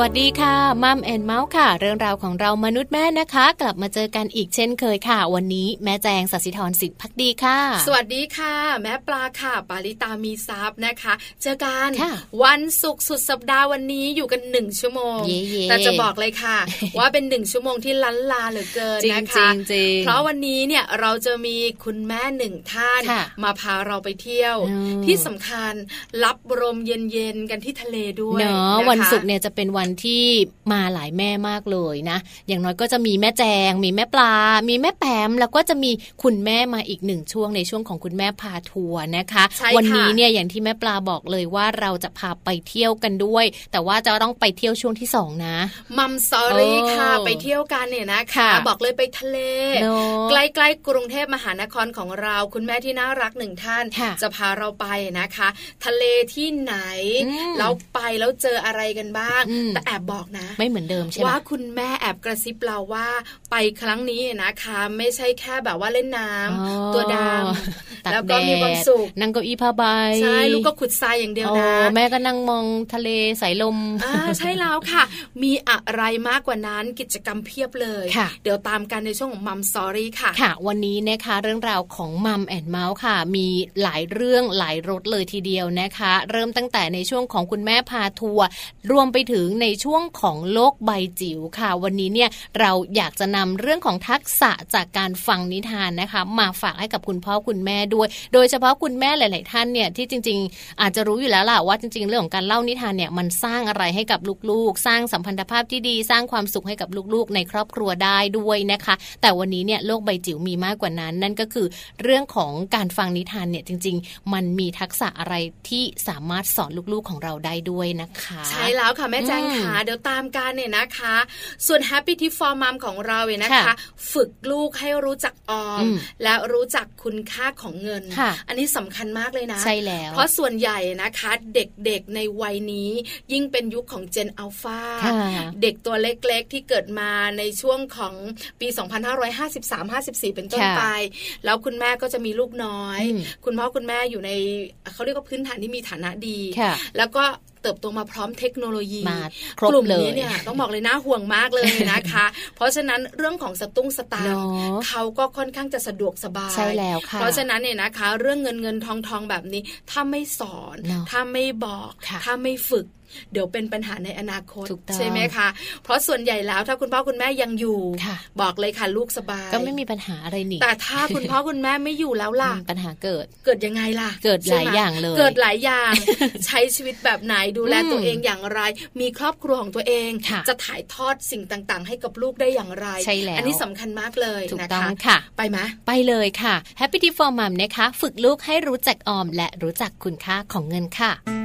วัสดีค่ะมัมแอนเมาส์ค่ะ เรื่องราวของเรามนุษย์แม่นะคะ กลับมาเจอกันอีกเช่นเคยค่ะ วันนี้แม่แจงสัสิธรสิทธิพักดีค่ะ สวัสดีค่ะ แม่ปลาค่ะ ปาริตามีซับนะคะ เจอกันวันศุกร์สุดสัปดาห์วันนี้อยู่กันหนึ่งชั่วโมงแต่จะบอกเลยค่ะ ว่าเป็นหนึ่งชั่วโมงที่ล้นลาเหลือเกินนะคะเพราะวันนี้เนี่ยเราจะมีคุณแม่หนึ่งท่าน มาพาเราไปเที่ยว ที่สำคัญรับลมเย็นๆกันที่ทะเลด้วยเนาะวันศุกร์เนี่ยจะเป็นวันวันที่มาหลายแม่มากเลยนะ อย่างน้อยก็จะมีแม่แจง มีแม่ปลา มีแม่แปม แล้วก็จะมีคุณแม่มาอีกหนึ่งช่วงในช่วงของคุณแม่พาทัวร์นะคะ วันนี้เนี่ยอย่างที่แม่ปลาบอกเลยว่าเราจะพาไปเที่ยวกันด้วย แต่ว่าจะต้องไปเที่ยวช่วงที่สองนะมัมสอรี่ค่ะ ไปเที่ยวกันเนี่ยนะคะบอกเลยไปทะเลใกล้ๆกรุงเทพมหานครของเรา คุณแม่ที่น่ารักหนึ่งท่าน จะพาเราไปนะคะ ทะเลที่ไหนแล้วไปแล้วเจออะไรกันบ้าง แต่แอบบอกนะ ไม่เหมือนเดิมใช่ไหมว่าคุณแม่แอบกระซิบเราว่าไปครั้งนี้นะคะ ไม่ใช่แค่แบบว่าเล่นน้ำตัวดำแล้วก็มีความสุขนั่งเก้าอี้ผ้าใบใช่ลูกก็ขุดทรายอย่างเดียวนะแม่ก็นั่งมองทะเลสายลมอ่าใช่แล้วค่ะ มีอะไรมากกว่านั้นกิจกรรมเพียบเลยเดี๋ยวตามกันในช่วงของ Mom Story ค่ะค่ะ วันนี้นะคะเรื่องราวของ Mom and Mouse ค่ะ มีหลายเรื่องหลายรสเลยทีเดียวนะคะ เริ่มตั้งแต่ในช่วงของคุณแม่พาทัวร์รวมไปถึงในช่วงของโลกใบจิ๋วค่ะ วันนี้เนี่ยเราอยากจะนำเรื่องของทักษะจากการฟังนิทานนะคะ มาฝากให้กับคุณพ่อคุณแม่ด้วย โดยเฉพาะคุณแม่หลาย ๆ ท่านเนี่ยที่จริง ๆ อาจจะรู้อยู่แล้วล่ะว่าจริง ๆ เรื่องของการเล่านิทานเนี่ยมันสร้างอะไรให้กับลูก ๆ สร้างสัมพันธภาพที่ดี สร้างความสุขให้กับลูก ๆ ในครอบครัวได้ด้วยนะคะ แต่วันนี้เนี่ยโลกใบจิ๋วมีมากกว่านั้น นั่นก็คือเรื่องของการฟังนิทานเนี่ยจริง ๆ มันมีทักษะอะไรที่สามารถสอนลูก ๆ ของเราได้ด้วยนะคะ ใช่แล้วค่ะแม่แจ้งค่ะเดี๋ยวตามกันเนี่ยนะคะ ส่วน Happy Tip for Mom ของเราเนี่ยนะคะ ฝึกลูกให้รู้จักออม และรู้จักคุณค่าของเงิน อันนี้สำคัญมากเลยนะใช่แล้ว เพราะส่วนใหญ่นะคะเด็กๆในวัยนี้ยิ่งเป็นยุคของเจนอัลฟาเด็กตัวเล็กๆที่เกิดมาในช่วงของปี 2553-54 เป็นต้นไป แล้วคุณแม่ก็จะมีลูกน้อย คุณพ่อคุณแม่อยู่ในเขาเรียกว่าพื้นฐานที่มีฐานะดี แล้วก็ เติบโตมาพร้อมเทคโนโลยีกลุ่มนี้เนี่ยต้องบอกเลยน่าห่วงมากเลยนะคะ เพราะฉะนั้นเรื่องของสตุ้งสตางค์เขาก็ค่อนข้างจะสะดวกสบายใช่แล้วค่ะเพราะฉะนั้นเนี่ยนะคะ เรื่องเงินเงินทองทองแบบนี้ถ้าไม่สอน ถ้าไม่บอก ถ้าไม่ฝึก เดี๋ยวเป็นปัญหาในอนาคตใช่ไหมคะเพราะส่วนใหญ่แล้วถ้าคุณพ่อคุณแม่ยังอยู่บอกเลยค่ะลูกสบายก็ไม่มีปัญหาอะไรนี่แต่ถ้าคุณพ่อคุณแม่ไม่อยู่แล้วล่ะปัญหาเกิดเกิดยังไงล่ะ เกิดหลายอย่างเลย เกิดหลายอย่าง ใช้ชีวิตแบบไหนดูแลตัวเองอย่างไร มีครอบครัวของตัวเอง จะถ่ายทอดสิ่งต่างๆ ให้กับลูกได้อย่างไรใช่แล้วอันนี้สำคัญมากเลยถูกต้องค่ะ ไปไหมไปเลยค่ะ Happy Tip for Mom นะคะ ฝึกลูกให้รู้จักออม และรู้จักคุณค่าของเงินค่ะ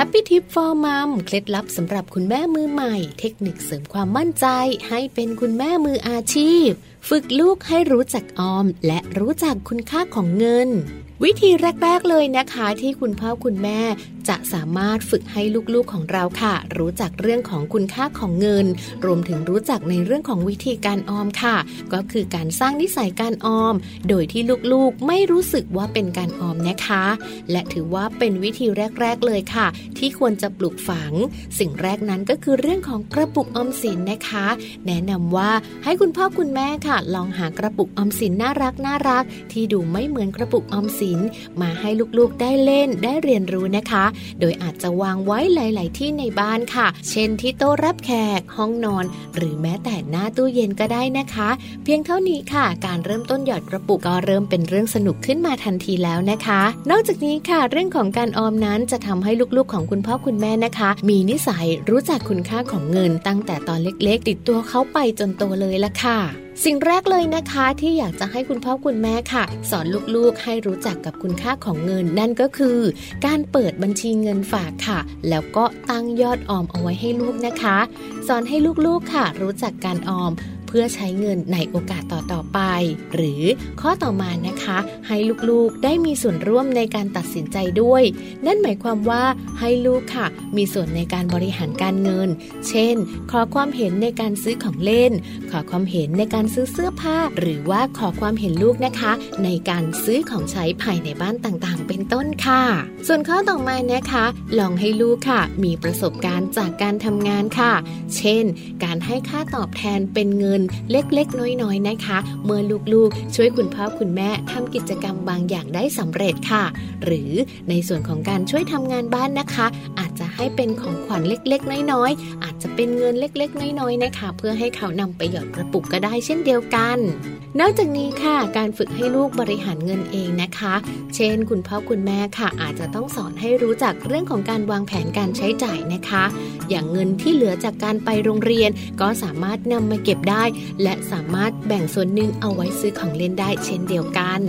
Happy Tip for Mom เคล็ดลับสำหรับคุณแม่มือใหม่ เทคนิคเสริมความมั่นใจ ให้เป็นคุณแม่มืออาชีพ ฝึกลูกให้รู้จักออม และรู้จักคุณค่าของเงิน วิธีแรก ๆ เลยนะคะ ที่คุณพ่อคุณแม่จะสามารถฝึกให้ลูกๆของเราค่ะ รู้จักเรื่องของคุณค่าของเงิน รวมถึงรู้จักในเรื่องของวิธีการออมค่ะ ก็คือการสร้างนิสัยการออม โดยที่ลูกๆไม่รู้สึกว่าเป็นการออมนะคะ และถือว่าเป็นวิธีแรก ๆ เลยค่ะ ที่ควรจะปลูกฝัง สิ่งแรกนั้นก็คือเรื่องของกระปุกออมสินนะคะ แนะนำว่าให้คุณพ่อคุณแม่ค่ะ ลองหากระปุกออมสินน่ารักน่ารักที่ดูไม่เหมือนกระปุกออมสินมาให้ลูกๆได้เล่นได้เรียนรู้นะคะ โดยอาจจะวางไว้หลาย ๆ ที่ในบ้านค่ะ เช่นที่โต๊ะรับแขก ห้องนอน หรือแม้แต่หน้าตู้เย็นก็ได้นะคะ เพียงเท่านี้ค่ะ การเริ่มต้นหยอดกระปุกก็เริ่มเป็นเรื่องสนุกขึ้นมาทันทีแล้วนะคะ นอกจากนี้ค่ะ เรื่องของการออมนั้นจะทำให้ลูก ๆ ของคุณพ่อคุณแม่นะคะ มีนิสัยรู้จักคุณค่าของเงินตั้งแต่ตอนเล็ก ๆ ติดตัวเขาไปจนโตเลยละค่ะ สิ่งแรกเลยนะคะที่อยากจะให้คุณพ่อคุณแม่ค่ะ สอนลูกๆให้รู้จักกับคุณค่าของเงิน นั่นก็คือ การเปิดบัญชีเงินฝากค่ะ แล้วก็ตั้งยอดออมเอาไว้ให้ลูกนะคะ สอนให้ลูกๆค่ะ รู้จักการออม เพื่อใช้เงินในโอกาสต่อๆไป หรือข้อต่อมานะคะ ให้ลูกๆได้มีส่วนร่วมในการตัดสินใจด้วย นั่นหมายความว่าให้ลูกค่ะ มีส่วนในการบริหารการเงิน เช่น ขอความเห็นในการซื้อของเล่น ขอความเห็นในการซื้อเสื้อผ้า หรือว่าขอความเห็นลูกนะคะ ในการซื้อของใช้ภายในบ้านต่างๆ เป็นต้นค่ะ ส่วนข้อต่อมานะคะ ลองให้ลูกค่ะ มีประสบการณ์จากการทำงานค่ะ เช่น การให้ค่าตอบแทนเป็นเงินนเล็กๆ น้อยๆ นะคะ เมื่อลูกๆ ช่วยคุณพ่อคุณแม่ทำกิจกรรมบางอย่างได้สำเร็จค่ะ หรือในส่วนของการช่วยทำงานบ้านนะคะ อาจจะให้เป็นของขวัญเล็กๆ น้อยๆ อาจจะเป็นเงินเล็กๆ น้อยๆ นะคะ เพื่อให้เขานำไปหยอดกระปุกก็ได้เช่นเดียวกัน นอกจากนี้ค่ะ การฝึกให้ลูกบริหารเงินเองนะคะ เช่น คุณพ่อคุณแม่ค่ะ อาจจะต้องสอนให้รู้จักเรื่องของการวางแผนการใช้จ่ายนะคะ อย่างเงินที่เหลือจากการไปโรงเรียน ก็สามารถนำมาเก็บได้และสามารถแบ่งส่วนหนึ่งเอาไว้ซื้อของเล่นได้เช่นเดียวกัน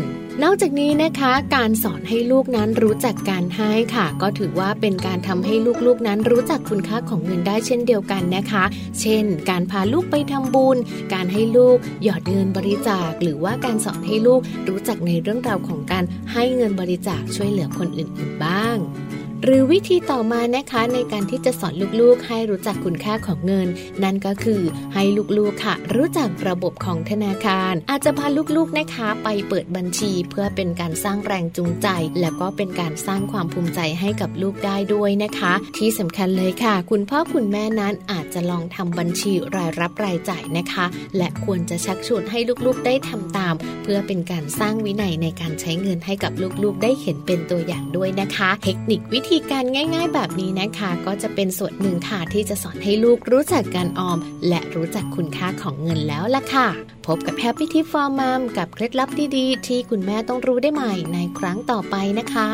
นอกจากนี้นะคะการสอนให้ลูกนั้นรู้จักการให้ค่ะ ก็ถือว่าเป็นการทำให้ลูกๆนั้นรู้จักคุณค่าของเงินได้เช่นเดียวกันนะคะ เช่น การพาลูกไปทำบุญ การให้ลูกหยอดเงินบริจาค หรือว่าการสอนให้ลูกรู้จักในเรื่องราวของการให้เงินบริจาคช่วยเหลือคนอื่นๆบ้าง หรือวิธีต่อมานะคะในการที่จะสอนลูกๆ ให้รู้จักคุณค่าของเงิน นั่นก็คือให้ลูกๆค่ะ รู้จักระบบของธนาคาร อาจจะพาลูกๆนะคะ ไปเปิดบัญชี เพื่อเป็นการสร้างแรงจูงใจ และก็เป็นการสร้างความภูมิใจให้กับลูกได้ด้วยนะคะ ที่สำคัญเลยค่ะ คุณพ่อคุณแม่นั้นอาจจะลองทำบัญชีรายรับรายจ่ายนะคะ และควรจะชักชวนให้ลูกๆได้ทำตาม เพื่อเป็นการสร้างวินัยในการใช้เงินให้กับลูกๆ ได้เห็นเป็นตัวอย่างด้วยนะคะ เทคนิควิธีการง่าย ๆ แบบนี้นะคะ ก็จะเป็นส่วนหนึ่งค่ะที่จะสอนให้ลูกรู้จักการออม และรู้จักคุณค่าของเงินแล้วล่ะค่ะ พบกับ Happy Tip for Mom กับเคล็ดลับดีๆ ที่คุณแม่ต้องรู้ได้ใหม่ในครั้งต่อไปนะคะ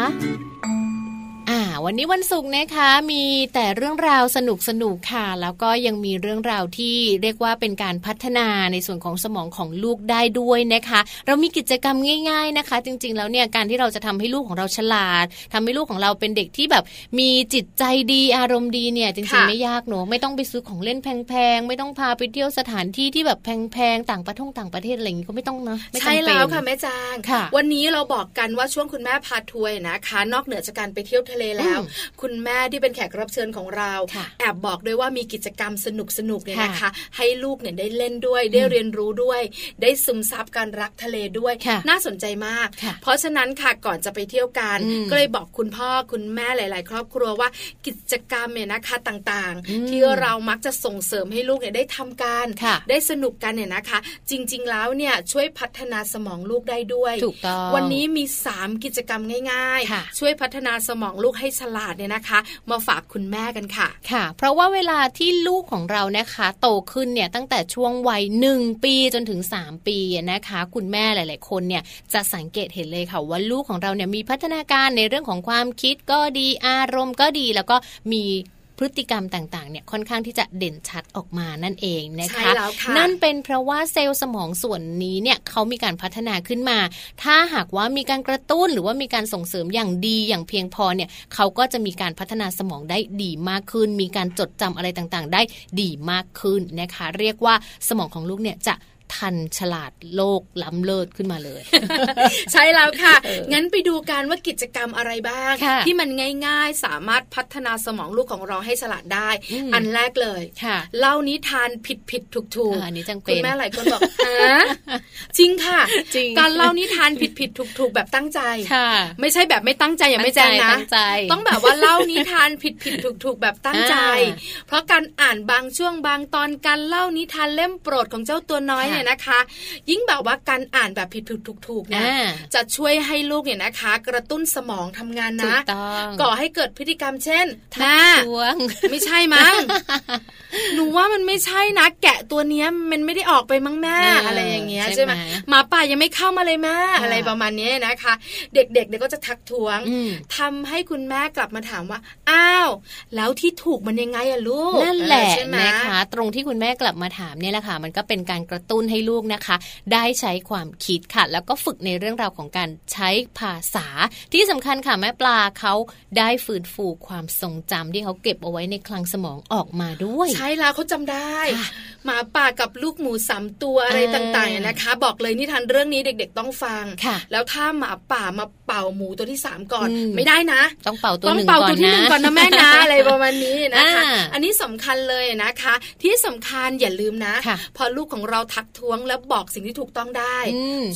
วันนี้วันศุกร์นะคะ มีแต่เรื่องราวสนุกสนุกค่ะ แล้วก็ยังมีเรื่องราวที่เรียกว่าเป็นการพัฒนาในส่วนของสมองของลูกได้ด้วยนะคะ เรามีกิจกรรมง่าย ๆนะคะ จริง ๆ แล้วเนี่ยการที่เราจะทำให้ลูกของเราฉลาดทำให้ลูกของเราเป็นเด็กที่แบบ มีจิตใจดีอารมณ์ดีเนี่ย จริงๆไม่ยากเนอะไม่ต้องไปซื้อของเล่นแพงๆไม่ต้องพาไปเที่ยวสถานที่ที่แบบแพงๆต่างประเทศต่างประเทศอะไรอย่างนี้ก็ไม่ต้องนะใช่แล้วค่ะแม่จางวันนี้เราบอกกันว่าช่วงคุณแม่พาทัวร์นะคะ นอกเหนือจากการไปเที่ยวทะเลแล้วคุณแม่ที่เป็นแขกรับเชิญของเรา แอบบอกด้วยว่ามีกิจกรรมสนุกสนุกเนี่ยนะคะ ให้ลูกเนี่ยได้เล่นด้วย ได้เรียนรู้ด้วย ได้ซึมซับการรักทะเลด้วย น่าสนใจมาก เพราะฉะนั้นค่ะก่อนจะไปเที่ยวกัน ก็เลยบอกคุณพ่อคุณแม่หลาย ๆ ครอบครัวว่ากิจกรรมเนี่ยนะคะต่างๆ ที่เรามักจะส่งเสริมให้ลูกเนี่ยได้ทำการได้สนุกกันเนี่ยนะคะ จริง ๆ แล้วเนี่ยช่วยพัฒนาสมองลูกได้ด้วย วันนี้มี 3 กิจกรรมง่าย ๆ ช่วยพัฒนาสมองลูกให้ฉลาดเนี่ยนะคะ มาฝากคุณแม่กันค่ะค่ะ เพราะว่าเวลาที่ลูกของเรานะคะ โตขึ้นเนี่ยตั้งแต่ช่วงวัยหนึ่งปีจนถึง 3 ปีนะคะ คุณแม่หลาย ๆ คนเนี่ยจะสังเกตเห็นเลยค่ะว่าลูกของเราเนี่ยมีพัฒนาการในเรื่องของความคิดก็ดีอารมณ์ก็ดีแล้วก็มี พฤติกรรมต่างๆเนี่ยค่อนข้างที่จะเด่นชัดออกมานั่นเองนะคะคะนั่นเป็นเพราะว่าเซลล์สมองส่วนนี้เนี่ยเขามีการพัฒนาขึ้นมา ถ้าหากว่ามีการกระตุ้นหรือว่ามีการส่งเสริมอย่างดีอย่างเพียงพอเนี่ยเขาก็จะมีการพัฒนาสมองได้ดีมากขึ้น มีการจดจำอะไรต่างๆ ได้ดีมากขึ้นนะคะ เรียกว่าสมองของลูกเนี่ยจะ ทันฉลาดโลกล้ำเลิศขึ้นมาเลย ใช่แล้วค่ะ งั้นไปดูกันว่ากิจกรรมอะไรบ้าง ที่มันง่ายๆ สามารถพัฒนาสมองลูกของเราให้ฉลาดได้ อันแรกเลยเล่านิทานผิดผิดถูกถูกอันนี้จังเป็นคุณแม่หลายคนบอกฮะจริงค่ะจริงการเล่านิทานผิดผิดถูกถูกแบบตั้งใจไม่ใช่แบบไม่ตั้งใจอย่างไม่แจ้งนะต้องแบบว่าเล่านิทานผิดผิดถูกถูกแบบตั้งใจ เพราะการอ่านบางช่วงบางตอนการเล่านิทานเล่มโปรดของเจ้าตัวน้อยเนี่ยนะคะ ยิ่งแบบว่าการอ่านแบบผิดผิดถูกถูกเนี่ยจะช่วยให้ลูกเนี่ยนะคะ กระตุ้นสมองทำงานนะก่อให้เกิดพฤติกรรมเช่นแม่ไม่ใช่มั้งหนูว่ามันไม่ใช่นะแกะตัวเนี้ยมันไม่ได้ออกไปมั้งแม่อะไรอย่างเงี้ยใช่ไหมหมาป่ายังไม่เข้ามาเลยแม่อะไรประมาณนี้นะคะ เด็กๆเนี่ยก็จะทักท้วงทำให้คุณแม่กลับมาถามว่าอ้าวแล้วที่ถูกมันยังไงอะลูกนั่นแหละนะคะตรงที่คุณแม่กลับมาถามเนี่ยแหละค่ะ มันก็เป็นการกระตุ้นให้ลูกนะคะ ได้ใช้ความคิดค่ะ แล้วก็ฝึกในเรื่องราวของการใช้ภาษา ที่สำคัญค่ะแม่ปลาเขาได้ฟื้นฟูความทรงจำที่เขาเก็บเอาไว้ในคลังสมองออกมาด้วย ใช่แล้วเขาจำได้หมาป่ากับลูกหมูสามตัวอะไรต่างๆนะคะ บอกเลยนิทานเรื่องนี้เด็ก ๆ ต้องฟังแล้วถ้าหมาป่ามาเป่าหมูตัวที่สามก่อนไม่ได้นะ ต้องเป่าตัวหนึ่งก่อนนะต้องเป่าตัวที่หนึ่งก่อนนะแม่นะอะไรประมาณนี้นะคะ อันนี้สำคัญเลยนะคะ ที่สำคัญอย่าลืมนะ พอลูกของเราทักท้วงและบอกสิ่งที่ถูกต้องได้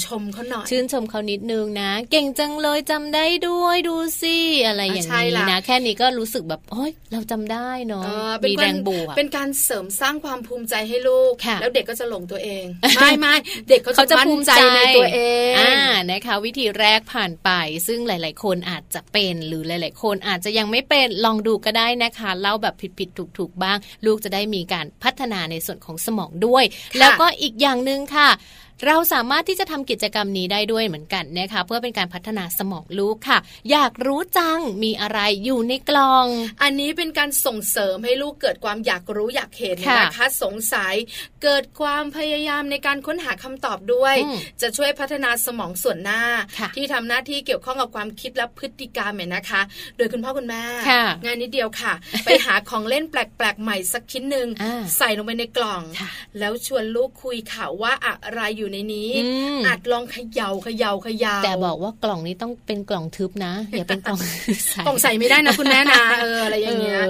ชมเขาหน่อยชื่นชมเขานิดนึงนะ เก่งจังเลยจำได้ด้วยดูสิอะไรอย่างนี้นะแค่นี้ก็รู้สึกแบบโอ้ยเราจำได้เนาะมีแรงบวกเป็นการเสริมสร้างความภูมิใจให้ลูก แล้วเด็กก็จะหลงตัวเองไม่ไม่เด็กเขาจะภูมิใจในตัวเองอ่านะคะ วิธีแรกผ่านไป ซึ่งหลาย ๆ คนอาจจะเป็นหรือหลาย ๆ คนอาจจะยังไม่เป็นลองดูก็ได้นะคะเล่าแบบผิดๆถูกๆบ้าง ลูกจะได้มีการพัฒนาในส่วนของสมองด้วย แล้วก็อีกอย่างหนึ่งค่ะ เราสามารถที่จะทำกิจกรรมนี้ได้ด้วยเหมือนกันนะคะเพื่อเป็นการพัฒนาสมองลูกค่ะ อยากรู้จังมีอะไรอยู่ในกล่อง อันนี้เป็นการส่งเสริมให้ลูกเกิดความอยากรู้อยากเห็นนะคะสงสัยเกิดความพยายามในการค้นหาคำตอบด้วย จะช่วยพัฒนาสมองส่วนหน้า ที่ทำหน้าที่เกี่ยวข้องกับความคิดและพฤติกรรมเนี่ยนะคะ โดยคุณพ่อคุณแม่งานนิดเดียวค่ะ ไปหาของเล่นแปลกๆใหม่สักชิ้นหนึ่งใส่ลงไปในกล่อง แล้วชวนลูกคุยข่าวว่าอะไรอยู่ในนี้อาจลองเขย่าเขย่าเขย่าแต่บอกว่ากล่องนี้ต้องเป็นกล่องทึบนะอย่าเป็นกล่องใส่กล่องใส่ไม่ได้นะคุณแม่นะเอออะไรอย่างเงี้ย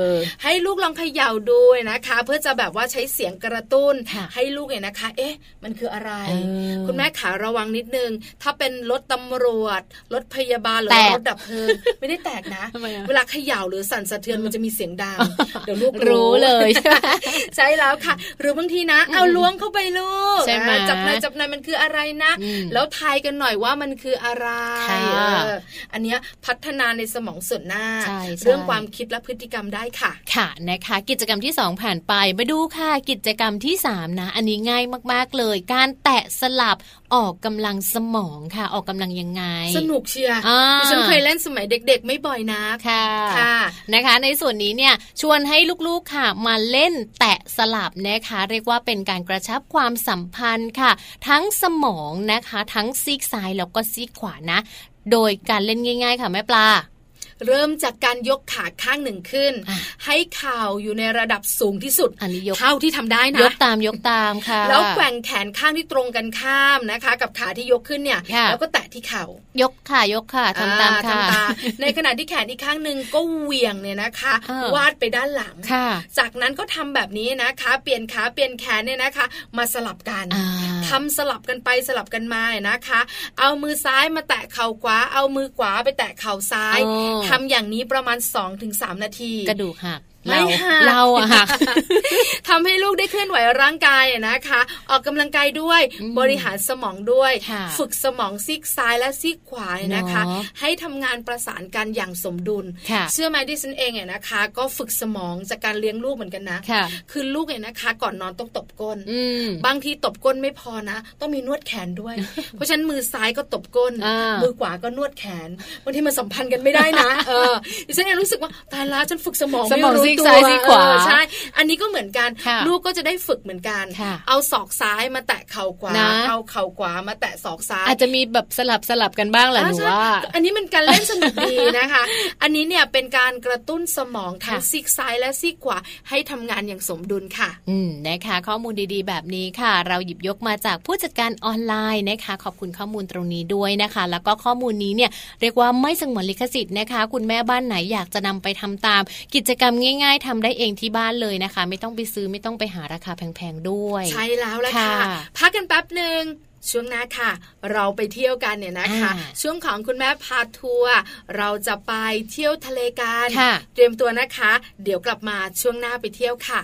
ให้ลูกลองเขย่าด้วยนะคะ เพื่อจะแบบว่าใช้เสียงกระตุ้น ให้ลูกเนี่ยนะคะ เอ๊ะ มันคืออะไร คุณแม่ขาระวังนิดนึง ถ้าเป็นรถตำรวจรถพยาบาลหรือรถดับเพลิงไม่ได้แตกนะ เวลาเขย่าหรือสั่นสะเทือนมันจะมีเสียงดังเดี๋ยวลูกรู้เลยใช่แล้วค่ะ หรือบางทีนะ เอาล้วงเข้าไปลูกจับนายจับนายมันคืออะไรนะ แล้วทายกันหน่อยว่ามันคืออะไรอันนี้พัฒนาในสมองส่วนหน้า เรื่องความคิดและพฤติกรรมได้ค่ะ ค่ะนะคะ กิจกรรมที่ 2 ผ่านไปมาดูค่ะ กิจกรรมที่ 3 นะ อันนี้ง่ายมากๆเลย การแตะสลับ ออกกำลังสมองค่ะ ออกกำลังยังไง สนุกเชียร์ดิฉันเคยเล่นสมัยเด็ก ๆ ไม่บ่อยนะค่ะค่ะนะคะ ในส่วนนี้เนี่ยชวนให้ลูกๆค่ะ มาเล่นแตะสลับนะคะ เรียกว่าเป็นการกระชับความสัมพันธ์ค่ะ ทั้งสมองนะคะ ทั้งซีกซ้ายแล้วก็ซีกขวานะ โดยการเล่นง่าย ๆ ค่ะแม่ปลา เริ่มจากการยกขาข้างหนึ่งขึ้น ให้เข่าอยู่ในระดับสูงที่สุดอันนี้ยกเท่าที่ทำได้นะยกตามยกตามค่ะ แล้วแกว่งแขนข้างที่ตรงกันข้ามนะคะ กับขาที่ยกขึ้นเนี่ย แล้วก็แตะที่เข่ายกค่ะยกค่ะทำตามค่ะในขณะที่แขนอีกข้างหนึ่งก็เหวี่ยงเนี่ยนะคะ วาดไปด้านหลังจากนั้นก็ทำแบบนี้นะคะ เปลี่ยนขาเปลี่ยนแขนเนี่ยนะคะ มาสลับกันทำสลับกันไปสลับกันมาเนี่ยนะคะ เอามือซ้ายมาแตะเข่าขวา เอามือขวาไปแตะเข่าซ้ายทำอย่างนี้ประมาณ 2-3 นาที กระดูกหัก ไม่หักเราอะค่ะทำให้ลูกได้เคลื่อนไหวร่างกายนะคะ ออกกำลังกายด้วยบริหารสมองด้วย ฝึกสมองซีกซ้ายและซีกขวานะคะ ให้ทำงานประสานกันอย่างสมดุล เชื่อไหมดิฉันเองเนี่ยนะคะ ก็ฝึกสมองจากการเลี้ยงลูกเหมือนกันนะ คือลูกเนี่ยนะคะ ก่อนนอนต้องตบก้นบางทีตบก้นไม่พอนะ ต้องมีนวดแขนด้วย เพราะฉะนั้นมือซ้ายก็ตบก้น มือขวาก็นวดแขนบางทีมันสัมพันธ์กันไม่ได้นะเออดิฉันเองรู้สึกว่าตายแล้วฉันฝึกสมองไม่รู้ซ้ายซีขวาใช่ อันนี้ก็เหมือนกันลูกก็จะได้ฝึกเหมือนกัน เอาศอกซ้ายมาแตะเข่าขวาเอาเข่าขวามาแตะศอกซ้าย อาจจะมีแบบสลับสลับกันบ้างแหละหนูว่าอันนี้มันการเล่นสนุกดีนะคะ อันนี้เนี่ยเป็นการกระตุ้นสมองทั้งซีกซ้ายและซีกขวาให้ทำงานอย่างสมดุลค่ะ อืมนะคะ ข้อมูลดีๆ แบบนี้ค่ะ เราหยิบยกมาจากผู้จัดการออนไลน์นะคะ ขอบคุณข้อมูลตรงนี้ด้วยนะคะ แล้วก็ข้อมูลนี้เนี่ยเรียกว่าไม่สงวนลิขสิทธิ์นะคะ คุณแม่บ้านไหนอยากจะนำไปทำตาม กิจกรรมง่าย ๆทำได้เองที่บ้านเลยนะคะ ไม่ต้องไปซื้อไม่ต้องไปหาราคาแพงๆด้วย ใช่แล้วแหละค่ะ พักกันแป๊บหนึ่งช่วงหน้าค่ะ เราไปเที่ยวกันเนี่ยนะคะ ช่วงของคุณแม่พาทัวร์เราจะไปเที่ยวทะเลกันเตรียมตัวนะคะ เดี๋ยวกลับมาช่วงหน้าไปเที่ยวค่ะ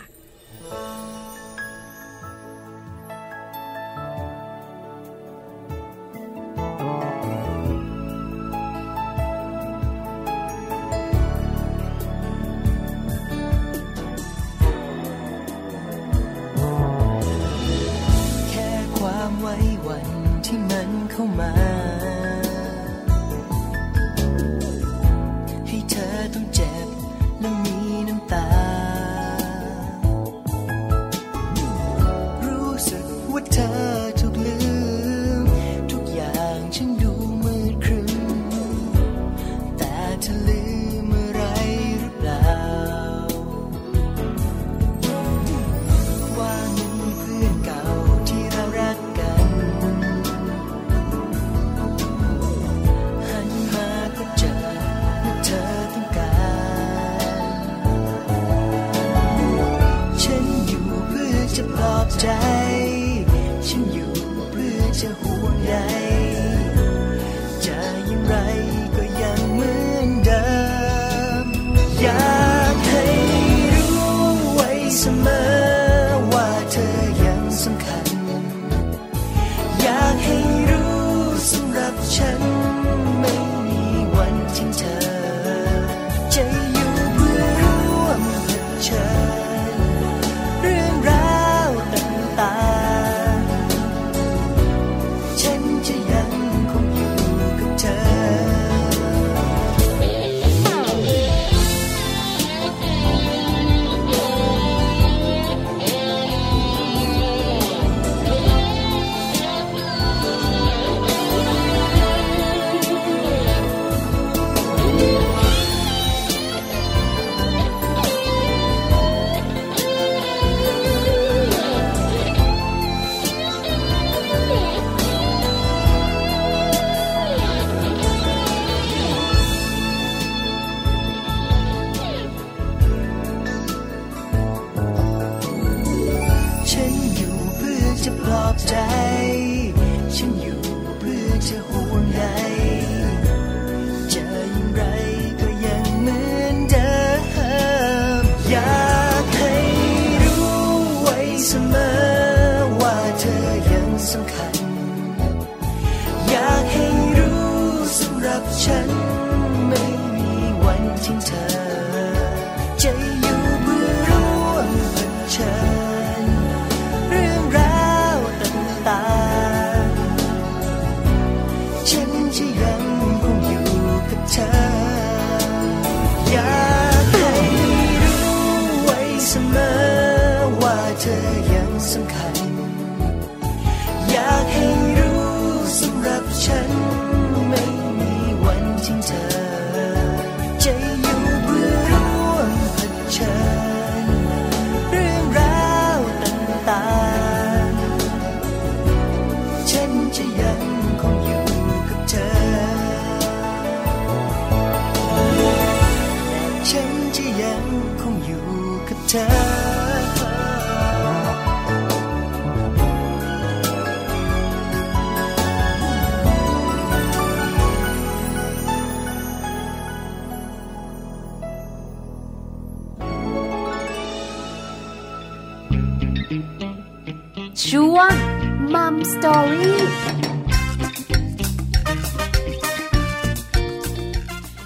丰满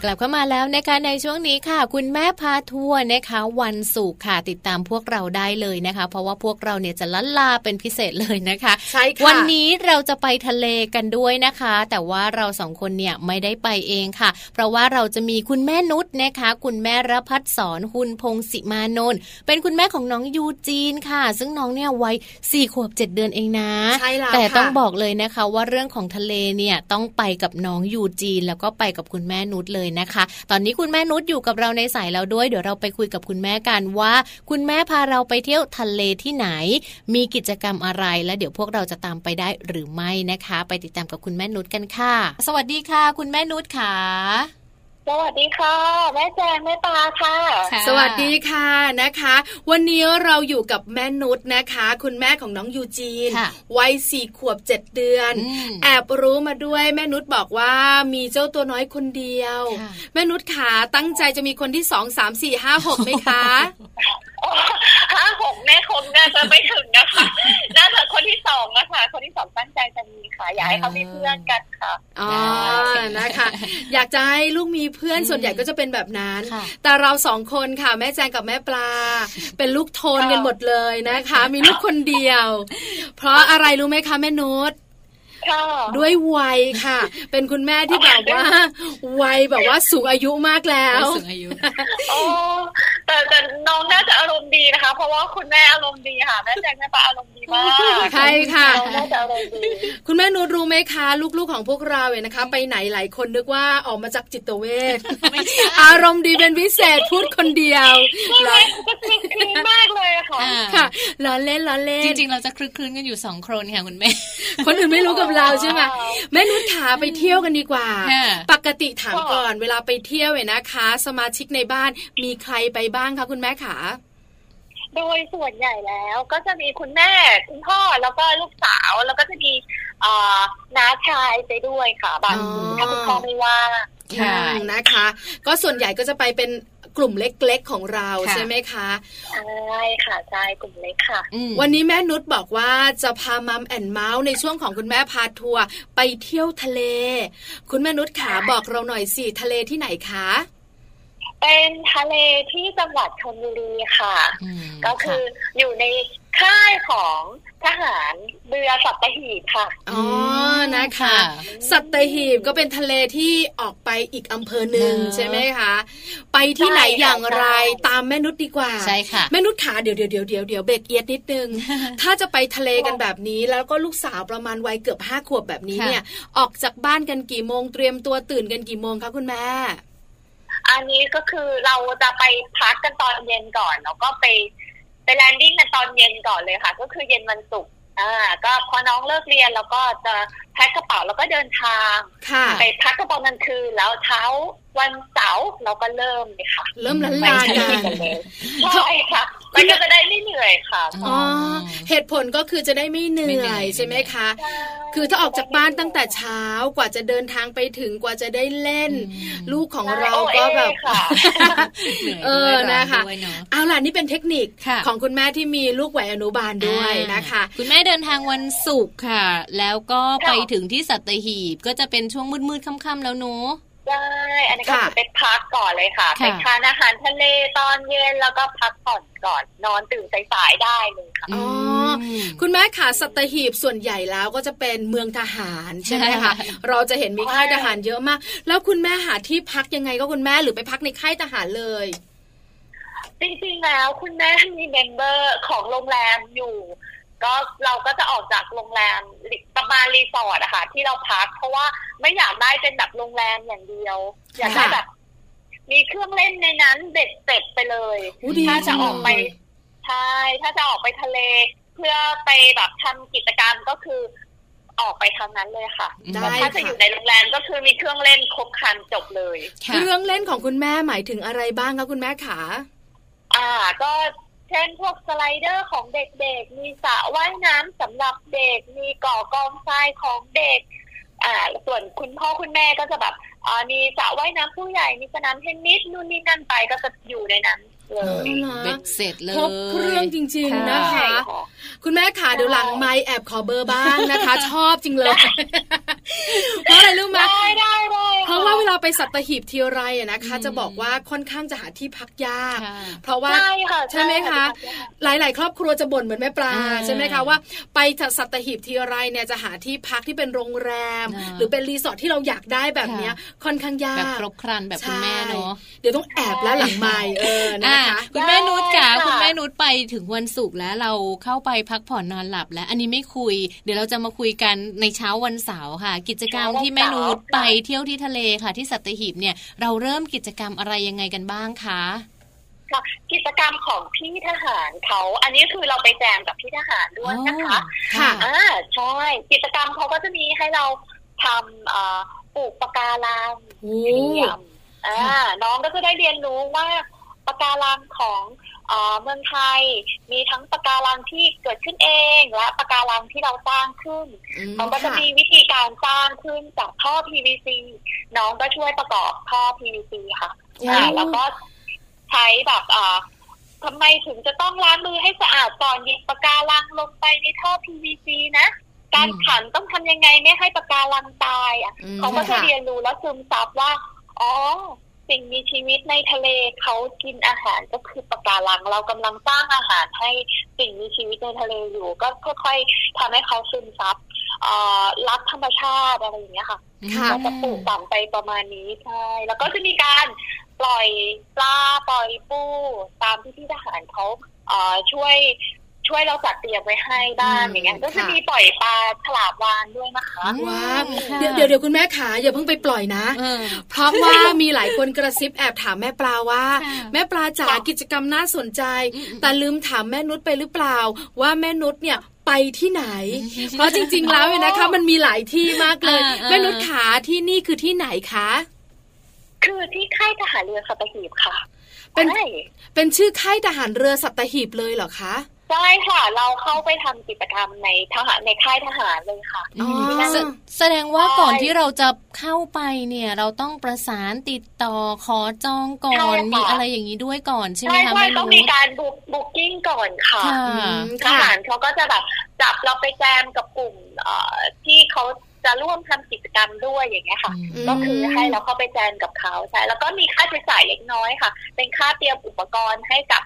ลับเข้ามาแล้วนะคะในช่วงนี้ค่ะ คุณแม่พาทัวร์นะคะ วันศุกร์ค่ะ ติดตามพวกเราได้เลยนะคะ เพราะว่าพวกเราเนี่ยจะลัลาเป็นพิเศษเลยนะคะใช่ค่ะวันนี้เราจะไปทะเลกันด้วยนะคะ แต่ว่าเราสองคนเนี่ยไม่ได้ไปเองค่ะ เพราะว่าเราจะมีคุณแม่นุชนะคะ คุณแม่รพัฒสอนหุนพงศิมานนท์เป็นคุณแม่ของน้องยูจีนค่ะ ซึ่งน้องเนี่ยวัยสี่ขวบเจ็ดเดือนเองนะใช่แล้วแต่ต้องบอกเลยนะคะว่าเรื่องของทะเลเนี่ยต้องไปกับน้องยูจีนแล้วก็ไปกับคุณแม่นุชเลยนะคะ ตอนนี้คุณแม่นุชอยู่กับเราในสายแล้วด้วย เดี๋ยวเราไปคุยกับคุณแม่กันว่า คุณแม่พาเราไปเที่ยวทะเลที่ไหน มีกิจกรรมอะไร และเดี๋ยวพวกเราจะตามไปได้หรือไม่นะคะ ไปติดตามกับคุณแม่นุชกันค่ะ สวัสดีค่ะ คุณแม่นุชค่ะ สวัสดีค่ะ แม่แจงแม่ปลาค่ะ สวัสดีค่ะนะคะ วันนี้เราอยู่กับแม่นุชนะคะ คุณแม่ของน้องยูจีนวัยสี่ขวบเจ็ดเดือน แอบรู้มาด้วยแม่นุชบอกว่ามีเจ้าตัวน้อยคนเดียว แม่นุชขาตั้งใจจะมีคนที่สองสามสี่ห้าหกไหมคะห้าหกแม่คงน่าจะไม่ถึงนะคะน่าจะคนที่สองนะคะคนที่สองตั้งใจจะมีค่ะอยากให้เขามีเพื่อนกันค่ะอ๋อนะคะ อยากจะให้ลูกมีเพื่อนส่วนใหญ่ก็จะเป็นแบบนั้น แต่เราสองคนค่ะ แม่แจงกับแม่ปลา เป็นลูกโทนกันหมดเลยนะคะ มีลูกคนเดียว เพราะอะไรรู้ไหมคะแม่นุชด้วยวัยค่ะ เป็นคุณแม่ที่แบบว่า วัยแบบว่าสูงอายุมากแล้วสูงอายุโอ้ แต่แต่น้องน่าจะอารมณ์ดีนะคะ เพราะว่าคุณแม่อารมณ์ดีค่ะแม่แจงแม่ปาอารมณ์ดีมากใช่ค่ะน่าจะอารมณ์ดีคุณแม่นุชรู้ไหมคะ ลูกๆของพวกเราเนี่ยนะคะ ไปไหนหลายคนนึกว่าออกมาจากจิตเวชอารมณ์ดีเป็นพิเศษพูดคนเดียวแล้วก็คลึกคลื้นมากเลยค่ะค่ะล้อเล่นล้อเล่นจริงๆ เราจะคลึกคลื้นกันอยู่สองคนค่ะคุณแม่คนอื่นไม่รู้กับเราใช่ไหมแม่นุชขาไปเที่ยวกันดีกว่า ปกติถามก่อนเวลาไปเที่ยวเนี่ยนะคะ สมาชิกในบ้านมีใครไปบ้างคะคุณแม่ขาโดยส่วนใหญ่แล้วก็จะมีคุณแม่คุณพ่อแล้วก็ลูกสาวแล้วก็จะมีน้าชายไปด้วยค่ะบางถ้าคุณพ่อไม่ว่าค่ะนะคะ ก็ส่วนใหญ่ก็จะไปเป็นกลุ่มเล็กๆของเราใช่ไหมคะใช่ค่ะใช่กลุ่มเล็กค่ะ วันนี้แม่นุชบอกว่าจะพามัมแอนเมาส์ในช่วงของคุณแม่พาทัวร์ไปเที่ยวทะเล คุณแม่นุชขาบอกเราหน่อยสิทะเลที่ไหนคะ เป็นทะเลที่จังหวัดชลบุรีค่ะ ก็คืออยู่ในค่ายของทหารเรือสัตหีบค่ะ อ๋อ นะคะ สัตหีบก็เป็นทะเลที่ออกไปอีกอำเภอหนึ่งใช่ไหมคะ ไปที่ไหนอย่างไรตามแม่นุชดีกว่า ใช่ค่ะ แม่นุชขาเดี๋ยวเดี๋ยวเดี๋ยวเดี๋ยวเดี๋ยวเบรกเอียดนิดนึง ถ้าจะไปทะเลกันแบบนี้ แล้วก็ลูกสาวประมาณวัยเกือบห้าขวบแบบนี้เนี่ย ออกจากบ้านกันกี่โมงเตรียมตัวตื่นกันกี่โมงคะคุณแม่ อันนี้ก็คือเราจะไปพักกันตอนเย็นก่อน แล้วก็ไปไปแลนดิ้งกันตอนเย็นก่อนเลยค่ะ ก็คือเย็นวันศุกร์อ่า ก็พอน้องเลิกเรียนแล้วก็จะแพ็คกระเป๋าแล้วก็เดินทาง ไปพักกระเป๋ากลางคืนแล้วเช้า วันเสาร์เราก็เริ่มเลยค่ะ เริ่มลันลากันใช่ค่ะมันก็จะได้ไม่เหนื่อยค่ะอ๋อเหตุผลก็คือจะได้ไม่เหนื่อยใช่ไหมคะ คือถ้าออกจากบ้านตั้งแต่เช้ากว่าจะเดินทางไปถึงกว่าจะได้เล่น ลูกของเราก็แบบเออนะคะเอาล่ะนี่เป็นเทคนิคของคุณแม่ที่มีลูกไหวอนุบาลด้วยนะคะ คุณแม่เดินทางวันศุกร์ค่ะ แล้วก็ไปถึงที่สัตหีบก็จะเป็นช่วงมืดๆค่ำๆแล้วเนาะ ใช่อันนี้ก็คือไปพักก่อนเลยค่ะไปทานอาหารทะเลตอนเย็นแล้วก็พักผ่อนก่อนนอนตื่นสายๆได้เลยค่ะอ๋อคุณแม่ขาสัตหีบส่วนใหญ่แล้วก็จะเป็นเมืองทหารใช่ไหมคะเราจะเห็นมีค่ายทหารเยอะมาก แล้วคุณแม่หาที่พักยังไงก็คุณแม่หรือไปพักในค่ายทหารเลยจริงๆแล้วคุณแม่มี memberร์ของโรงแรมอยู่ ก็เราก็จะออกจากโรงแรมประมาณรีสอร์ทอะค่ะ ที่เราพัก เพราะว่าไม่อยากได้เป็นแบบโรงแรมอย่างเดียว อยากได้แบบ มีเครื่องเล่นในนั้นเบ็ดเสร็จไปเลยถ้าจะออกไปใช่ถ้าจะออกไปทะเล เพื่อไปแบบทำกิจกรรมก็คือออกไปทางนั้นเลยค่ะแต่ถ้าจะอยู่ในโรงแรมก็คือมีเครื่องเล่นครบครันจบเลยเครื่องเล่นของคุณแม่หมายถึงอะไรบ้างคะคุณแม่ขาอ่า ก็ เช่นพวกสไลเดอร์ของเด็กๆ มีสระว่ายน้ำสำหรับเด็ก มีก่อกองทรายของเด็ก อ่า ส่วนคุณพ่อคุณแม่ก็จะแบบอ่ามีสระว่ายน้ำผู้ใหญ่ มีสนามเทนนิสนู่นนี่นั่นไปก็จะอยู่ในนั้นเลยเบ็ดเสร็จเลยครบเครื่องจริง ๆ นะคะ คุณแม่ขาเดี๋ยวหลังไม้แอบขอเบอร์บ้างนะคะ ชอบจริงเลยเพราะอะไรรู้ไหมได้ได้ เพราะว่าเวลาไปสัตหีบทีไรนะคะ จะบอกว่าค่อนข้างจะหาที่พักยาก เพราะว่าใช่ไหมคะ หลาย ๆ ครอบครัวจะบ่นเหมือนแม่ปลาใช่ไหมคะว่าไปสัตหีบทีไรเนี่ยจะหาที่พักที่เป็นโรงแรม หรือเป็นรีสอร์ทที่เราอยากได้แบบเนี้ยค่อนข้างยากแบบครบครันแบบคุณแม่เนาะเดี๋ยวต้องแอบแล้วหลังไม้เออนะคะคุณแม่นุชค่ะคุณแม่นุชไปถึงวันศุกร์แล้วเราเข้าไปพักผ่อนนอนหลับแล้ว อันนี้ไม่คุย เดี๋ยวเราจะมาคุยกันในเช้าวันเสาร์ค่ะ กิจกรรมที่แม่นุชไปเที่ยวที่ทะเลค่ะ ที่สัตหีบเนี่ยเราเริ่มกิจกรรมอะไรยังไงกันบ้างคะค่ะกิจกรรมของพี่ทหารเขาอันนี้คือเราไปแจมกับพี่ทหารด้วยนะคะค่ะอ่าใช่กิจกรรมเขาก็จะมีให้เราทำปลูกปะการังเทียมอ่าน้องก็จะได้เรียนรู้ว่าปะการังของ เมืองไทยมีทั้งปะการังที่เกิดขึ้นเอง และปะการังที่เราสร้างขึ้นเขาก็จะมีวิธีการสร้างขึ้นจากท่อ PVC น้องก็ช่วยประกอบท่อ PVC ค่ะแล้วก็ใช้แบบอ่าทำไมถึงจะต้องล้างมือให้สะอาดก่อนหยิบปะการังลงไปในท่อ PVC นะ การขันต้องทำยังไงไม่ให้ปะการังตายอะเขาก็จะเรียนรู้แล้วซึมซับว่า อ๋อ สิ่งมีชีวิตในทะเลเขากินอาหารก็คือปะการัง เรากำลังสร้างอาหารให้สิ่งมีชีวิตในทะเลอยู่ ก็ค่อยๆทำให้เขาซึมซับรักธรรมชาติอะไรอย่างเงี้ยค่ะก็จะปลูกฝังไปประมาณนี้ใช่แล้วก็จะมีการปล่อยปลาปล่อยปูตามที่ที่ทหารเขาช่วย ช่วยเราจัดเตรียมไว้ให้บ้างอย่างเงี้ยก็จะมีปล่อยปลาฉลามวานด้วยนะคะว้าวเดี๋ยวเดี๋ยวคุณแม่ขาอย่าเพิ่งไปปล่อยนะเพราะว่ามีหลายคนกระซิบแอบถามแม่ปลาว่า แม่ปลาจ๋ากิจกรรมน่าสนใจ แต่ลืมถามแม่นุชไปหรือเปล่า ว่าแม่นุชเนี่ยไปที่ไหน เพราะจริง ๆ แล้วเนี่ยนะคะ มันมีหลายที่มากเลยแม่นุชขาที่นี่คือที่ไหนคะ คือที่ค่ายทหารเรือสัตหีบค่ะ เป็นเป็นชื่อค่ายทหารเรือสัตหีบเลยเหรอคะ ใช่ค่ะ เราเข้าไปทำกิจกรรมในทหารในค่ายทหารเลยค่ะแสดงว่าก่อนที่เราจะเข้าไปเนี่ย เราต้องประสานติดต่อขอจองก่อนมีอะไรอย่างนี้ด้วยก่อนใช่ไหมคะไม่ต้องมีการบุ๊กบุ๊กิ้งก่อนค่ะทหารเขาก็จะแบบจับเราไปแจมกับกลุ่มที่เขา จะร่วมทำกิจกรรมด้วยอย่างเงี้ยค่ะ ก็คือให้เราเข้าไปแจมกับเขาใช่แล้วก็มีค่าใช้จ่ายเล็กน้อยค่ะ เป็นค่าเตรียมอุปกรณ์ให้กับ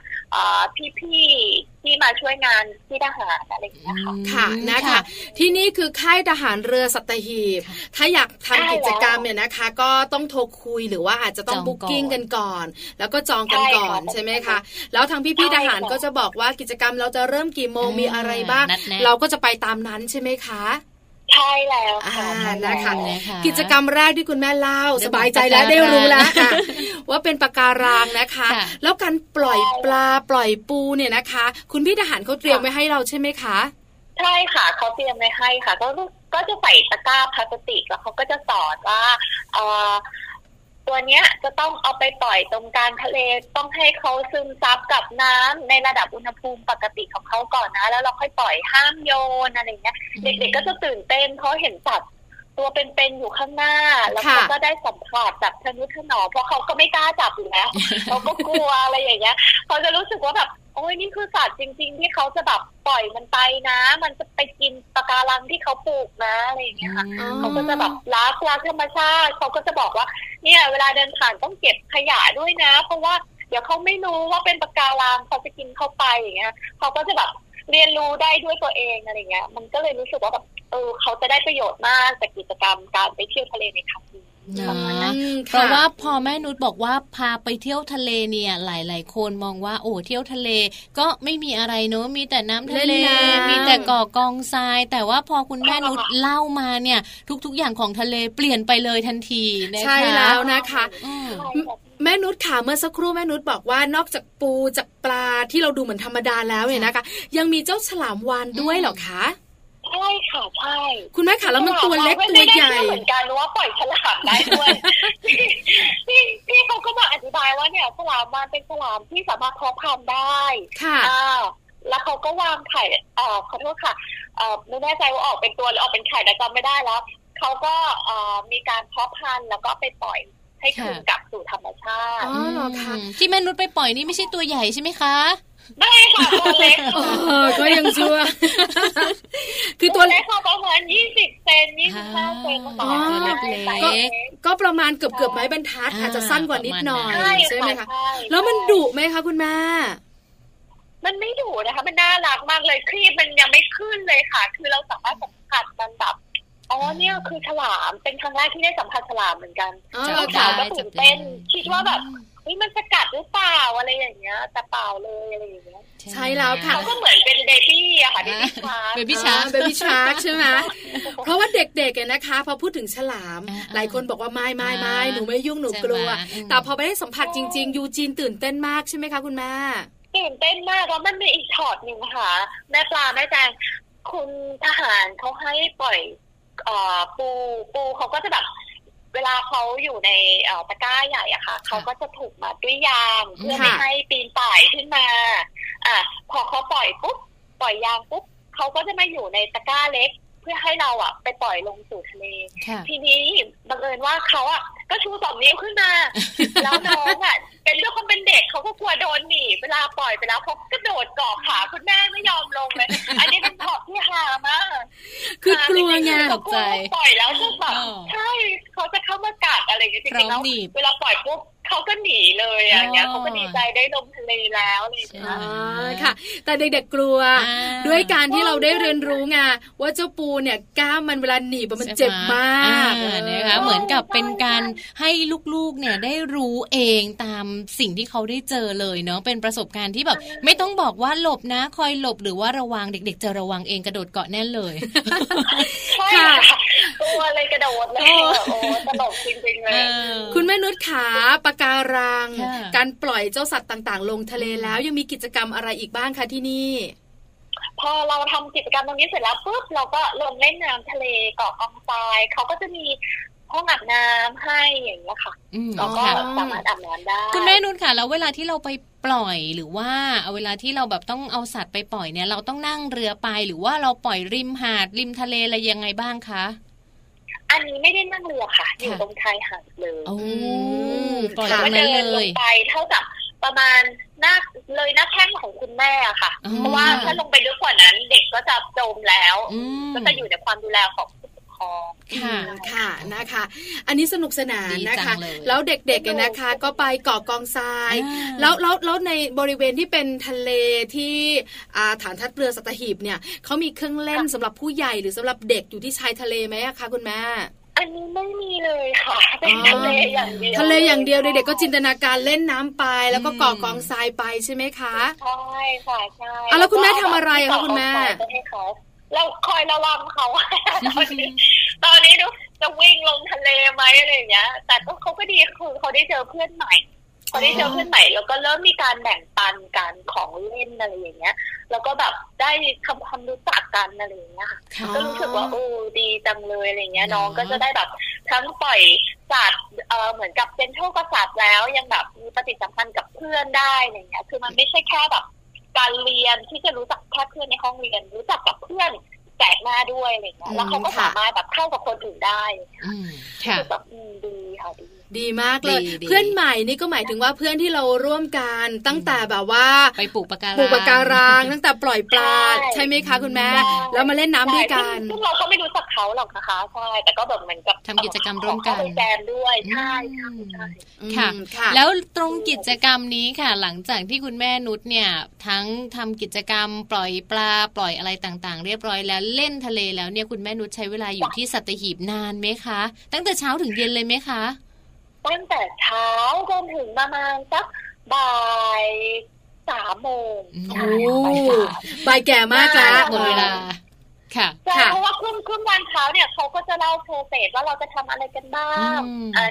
พี่ๆที่มาช่วยงานที่ทหารอะไรอย่างเงี้ยค่ะค่ะนะคะ ที่นี่คือค่ายทหารเรือสัตหีบ ถ้าอยากทำกิจกรรมเนี่ยนะคะ ก็ต้องโทรคุยหรือว่าอาจจะต้องบุ๊กิ้งกันก่อน แล้วก็จองกันก่อนใช่ไหมคะแล้วทางพี่ๆทหารก็จะบอกว่ากิจกรรมเราจะเริ่มกี่โมงมีอะไรบ้าง เราก็จะไปตามนั้นใช่ไหมคะ ใช่แล้วค่ะนะคะกิจกรรมแรกที่คุณแม่เล่าสบายใจแล้วได้รู้แล้วค่ะ ว่าเป็นปะการังนะคะ แล้วการปล่อยปลาปล่อยปูเนี่ยนะคะ คุณพี่ทหารเขาเตรียมไว้ให้เราใช่ไหมคะใช่ค่ะเขาเตรียมไว้ให้ค่ะก็ก็จะใส่ตะกร้าพลาสติกแล้วเขาก็จะสอนว่าเออ ตัวเนี้ยจะต้องเอาไปปล่อยตรงกลางทะเลต้องให้เขาซึมซับกับน้ำในระดับอุณหภูมิปกติของเขาก่อนนะ แล้วเราค่อยปล่อยห้ามโยนอะไรเงี้ย เด็กๆก็จะตื่นเต้นเพราะเห็นสัตว์ ตัวเป็นๆอยู่ข้างหน้า แล้วเขาก็ได้สัมผัสจับทนุถนอมเพราะเขาก็ไม่กล้าจับอยู่แล้วเขาก็กลัวอะไรอย่างเงี้ยเขาจะรู้สึกว่าแบบโอ้ยนี่คือสัตว์จริง ๆ ที่เขาจะแบบปล่อยมันไปนะ มันจะไปกินปะการังที่เขาปลูกนะอะไรอย่างเงี้ยค่ะเขาก็จะแบบรักรักธรรมชาติเขาก็จะบอกว่า เนี่ย เวลาเดินผ่านต้องเก็บขยะด้วยนะ เพราะว่าเดี๋ยวเขาไม่รู้ว่าเป็นปะการังเขาจะกินเข้าไปอย่างเงี้ยเขาก็จะแบบ เรียนรู้ได้ด้วยตัวเองอะไรเงี้ย มันก็เลยรู้สึกว่าแบบเออเขาจะได้ประโยชน์มากจากกิจกรรมการไปเที่ยวทะเลในครั้งนี้นะเพราะว่าพอแม่นุชบอกว่าพาไปเที่ยวทะเลเนี่ย หลาย ๆ คนมองว่าโอ้เที่ยวทะเล ก็ไม่มีอะไรเนอะมีแต่น้ำทะเล มีแต่ก่อกองทราย แต่ว่าพอคุณแม่นุชเล่ามาเนี่ย ทุก ๆ อย่างของทะเลเปลี่ยนไปเลยทันทีนะคะใช่แล้วนะคะแม่นุชค่ะเมื่อสักครู่แม่นุชบอกว่านอกจากปูจาก ปลาที่เราดูเหมือนธรรมดาแล้วเนี่ยนะคะ ยังมีเจ้าฉลามวานด้วยเหรอคะใช่ค่ะใช่คุณแม่ค่ะแล้วมันตัวเล็กตัวใหญ่เหมือนกันว่าปล่อยฉลามได้ด้วยพี่พี่เขาก็มาอธิบายว่าเนี่ยฉลามมันเป็นฉลามที่สามารถเพาะพันธุ์ได้ค่ะแล้วเขาก็วางไข่เอ่อขอโทษค่ะเอ่อไม่แน่ใจว่าออกเป็นตัวหรือออกเป็นไข่แต่จำไม่ได้แล้วเขาก็เอ่อมีการเพาะพันธุ์แล้วก็ไปปล่อย ให้คืนกลับสู่ธรรมชาติอ๋อเหรอคะที่แม่นุชไปปล่อยนี่ไม่ใช่ตัวใหญ่ใช่ไหมคะไม่ค่ะตัวเล็กก็ยังชัวคือตัวเล็กประมาณยี่สิบเซนยี่สิบห้าเซนต่อเล็กก็ประมาณเกือบเกือบไม้บรรทัด อาจจะสั้นกว่านิดหน่อยใช่ไหมคะแล้วมันดุไหมคะคุณแม่มันไม่ดุนะคะ มันน่ารักมากเลยครีบมันยังไม่ขึ้นเลยค่ะ คือเราสามารถสัมผัสมันแบบ อ๋อเนี่ยคือฉลามเป็นครั้งแรกที่ได้สัมผัสฉลามเหมือนกันลูกสาวก็ตื่นเต้นคิดว่าแบบเฮ้ยมันจะกัดหรือเปล่าอะไรอย่างเงี้ยแต่เปล่าเลยอะไรอย่างเงี้ยใช่แล้วค่ะก็เหมือนเป็น baby อะค่ะ baby shark baby shark baby shark ใช่ไหมเพราะว่าเด็กๆนะคะ พอพูดถึงฉลาม หลายคนบอกว่าไม่ไม่ไม่หนูไม่ยุ่งหนูกลัว แต่พอไปได้สัมผัสจริง ๆ ยูจีนตื่นเต้นมากใช่ไหมคะคุณแม่ตื่นเต้นมากแล้วมันมีอีกช็อตหนึ่งค่ะ แม่ปลาแม่แจงคุณทหารเขาให้ปล่อย ปูปูเขาก็จะแบบเวลาเขาอยู่ในตะกร้าใหญ่อะค่ะเขาก็จะถูกมาด้วยยางเพื่อไม่ให้ปีนป่ายขึ้นมา อะพอเขาปล่อยปุ๊บปล่อยยางปุ๊บเขาก็จะมาอยู่ในตะกร้าเล็ก เพื่อให้เราอะไปปล่อยลงสู่ทะเล ทีนี้บังเอิญว่าเขาอะ ก็ชูสองนิ้วขึ้นมา แล้วน้องอะเป็นเรื่องของเป็นเด็กเขาก็กลัวโดนหนีเวลาปล่อยไปแล้วเขาก็โดดเกาะขาคุณแม่ไม่ยอมลงเลย อันนี้เป็นขอบที่หามากคือกลัวไงตกใจปล่อยแล้วจะแบบใช่เขาจะเข้ามากัดอะไรอย่างเงี้ยจริงๆแล้วเวลาปล่อยปุ๊บ เขาก็หนีเลยอย่างเงี้ยเขาก็ดีใจได้ลมทะเลแล้วเลยนะค่ะ แต่เด็กๆกลัว ด้วยการที่เราได้เรียนรู้ไงว่าเจ้าปูเนี่ยก้ามมันเวลาหนีมันเจ็บมากนะคะเหมือนกับเป็นการให้ลูกๆเนี่ยได้รู้เองตามสิ่งที่เขาได้เจอเลยเนาะเป็นประสบการณ์ที่แบบไม่ต้องบอกว่าหลบนะ คอยหลบหรือว่าระวังเด็ก ๆ จะระวังเองกระโดดเกาะแน่นเลยค่ะตัวอะไรกระโดดเลยโอ้กระโดดจริงๆเลยคุณแม่นุชขาปะการัง การปล่อยเจ้าสัตว์ต่างๆ ลงทะเลแล้วยังมีกิจกรรมอะไรอีกบ้างคะที่นี่ พอเราทำกิจกรรมตรงนี้เสร็จแล้วปุ๊บเราก็ลงเล่นน้ำทะเลเกาะกองทรายเขาก็จะมีห้องอาบน้ำให้อย่างเงี้ยค่ะเราก็สามารถอาบน้ำได้คุณแม่นุ่นค่ะ แล้วเวลาที่เราไปปล่อยหรือว่าเวลาที่เราแบบต้องเอาสัตว์ไปปล่อยเนี่ย เราต้องนั่งเรือไปหรือว่าเราปล่อยริมหาดริมทะเลอะไรยังไงบ้างคะ อันนี้ไม่ได้นั่งเรือค่ะ อยู่ตรงชายหาดเลยปล่อยตรงนั้นเลยไปเท่ากับประมาณหน้าเลยหน้าแข้งของคุณแม่ค่ะ เพราะว่าถ้าลงไปลึกกว่านั้น เด็กก็จะจมแล้ว ก็จะอยู่ในความดูแลของ ค่ะค่ะนะคะ อันนี้สนุกสนานนะคะ แล้วเด็กๆนะคะ ก็ไปเกาะกองทราย แล้วแล้วแล้วในบริเวณที่เป็นทะเลที่ฐานทัพเรือสัตหีบเนี่ยเขามีเครื่องเล่นสำหรับผู้ใหญ่หรือสำหรับเด็กอยู่ที่ชายทะเลไหมคะคุณแม่อันนี้ไม่มีเลยค่ะเป็นทะเลอย่างเดียวทะเลอย่างเดียวเด็กๆก็จินตนาการเล่นน้ำไป แล้วก็เกาะกองทรายไปใช่ไหมคะใช่ค่ะใช่แล้วคุณแม่ทำอะไรคะคุณแม่ เราคอยระวังเขาตอนนี้ตอนนี้ดูจะวิ่งลงทะเลไหมอะไรอย่างเงี้ย แต่ก็เขาก็ดีคือเขาได้เจอเพื่อนใหม่เขาได้เจอเพื่อนใหม่แล้วก็เริ่มมีการแบ่งปันกันของเล่นอะไรอย่างเงี้ย แล้วก็แบบได้ทำความรู้จักกันอะไรอย่างเงี้ยก็รู้สึกว่าโอ้ดีจังเลยอะไรเงี้ย น้องก็จะได้แบบทั้งปล่อยสัตว์เออเหมือนกับเป็นโชคกษัตริย์แล้วยังแบบมีปฏิสัมพันธ์กับเพื่อนได้อะไรเงี้ย คือมันไม่ใช่แค่แบบ การเรียนที่จะรู้จักแค่เพื่อนในห้องเรียน รู้จักกับเพื่อนแปลกหน้าด้วยอะไรเงี้ยแล้วเขาก็สามารถแบบเข้ากับคนอื่นได้ค่ะแบบดีค่ะดี ดีมากเลยเพื่อนใหม่นี่ก็หมายถึงว่าเพื่อนที่เราร่วมกันตั้งแต่แบบว่าไปปลูกปะการังปลูกปะการังตั้งแต่ปล่อยปลาใช่ไหมคะคุณแม่แล้วมาเล่นน้ำด้วยกันซึ่งเราก็ไม่รู้จักเขาหรอกนะคะใช่แต่ก็แบบเหมือนกับทำกิจกรรมร่วมกันแจมด้วยใช่ค่ะ แล้วตรงกิจกรรมนี้ค่ะ หลังจากที่คุณแม่นุชเนี่ย ทั้งทำกิจกรรมปล่อยปลาปล่อยอะไรต่างๆ เรียบร้อยแล้วเล่นทะเลแล้วเนี่ยคุณแม่นุชใช้เวลาอยู่ที่สัตหีบนานไหมคะ ตั้งแต่เช้าถึงเย็นเลยไหมคะ ตั้งแต่เช้าจนถึงประมาณสักบ่ายสามโมงโอ้บ่ายแก่มากแล้วหมดเวลาค่ะเพราะว่าครึ่งครึ่งวันเช้าเนี่ยเขาก็จะเล่าโปรเซสว่าเราจะทำอะไรกันบ้าง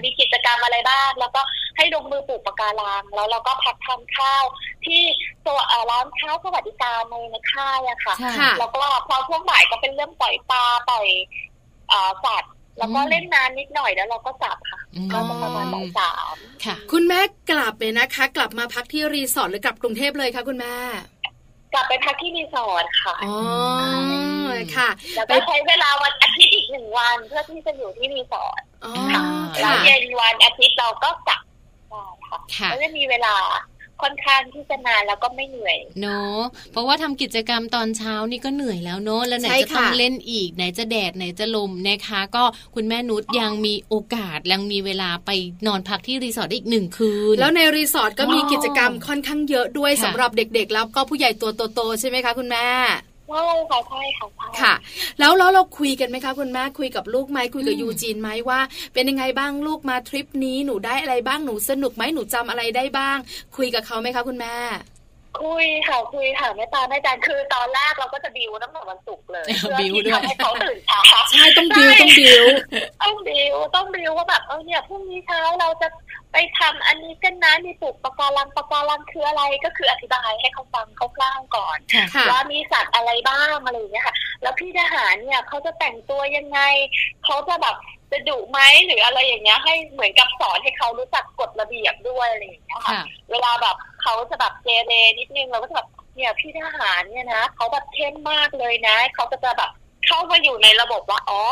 มีกิจกรรมอะไรบ้าง แล้วก็ให้ลงมือปลูกปะการังแล้วเราก็พักทานข้าว ที่ตัวร้านข้าวสวัสดิการในในค่ายอะค่ะ แล้วก็พอช่วงบ่ายก็เป็นเรื่องปล่อยปลาปล่อยสัตว์ แล้วก็เล่นนานนิดหน่อยแล้วเราก็กลับค่ะก็ประมาณบ่ายสามค่ะ คุณแม่กลับเลยนะคะ กลับมาพักที่รีสอร์ทหรือกลับกรุงเทพเลยคะคุณแม่กลับไปพักที่รีสอร์ทค่ะอ๋อค่ะแล้วก็ใช้เวลาวันอาทิตย์อีกหนึ่งวันเพื่อที่จะอยู่ที่รีสอร์ทค่ะแล้วเย็นวันอาทิตย์เราก็กลับค่ะแล้วจะมีเวลา ค่อนข้างที่จะนานแล้วก็ไม่เหนื่อยเนาะเพราะว่าทำกิจกรรมตอนเช้านี่ก็เหนื่อยแล้วเนาะแล้วไหนจะต้องเล่นอีกไหนจะแดดไหนจะลมนะคะ ก็คุณแม่นุชยังมีโอกาสยังมีเวลาไปนอนพักที่รีสอร์ทอีกหนึ่งคืน แล้วในรีสอร์ทก็มีกิจกรรมค่อนข้างเยอะด้วยสำหรับเด็กๆ แล้วก็ผู้ใหญ่ตัวโตๆใช่ไหมคะคุณแม่ ใช่ค่ะใช่ค่ะค่ะ แล้วแล้วเราคุยกันไหมคะคุณแม่คุยกับลูกไหมคุยกับยูจีนไหมว่า เป็นยังไงบ้างลูกมาทริปนี้หนูได้อะไรบ้างหนูสนุกไหมหนูจำอะไรได้บ้าง คุยกับเขาไหมคะคุณแม่ คุยค่ะคุยค่ะแม่ตาแม่จันคือตอนแรกเราก็จะบิวตั้งแต่วันศุกร์เลยบิวด้วยให้เขาตื่นเช้าใช่ต้องบิวต้องบิวต้องบิวต้องบิวว่าแบบเออเนี่ยพรุ่งนี้เช้าเราจะไปทำอันนี้กันนะมีปลูกปะการังปะการังคืออะไรก็คืออธิบายให้เขาฟังเขาคร่าวก่อนว่ามีสัตว์อะไรบ้างอะไรอย่างเงี้ยค่ะ แล้วพี่ทหารเนี่ยเขาจะแต่งตัวยังไงเขาจะแบบจะดุไหมหรืออะไรอย่างเงี้ย ให้เหมือนกับสอนให้เขารู้จักกฎระเบียบด้วยอะไรอย่างเงี้ยค่ะ เวลาแบบ เขาจะแบบเจเรนิดนึงเราก็จะแบบเนี่ยพี่ทหารเนี่ยนะเขาแบบเข้มมากเลยนะเขาก็จะแบบเข้ามาอยู่ในระบบว่าอ๋อ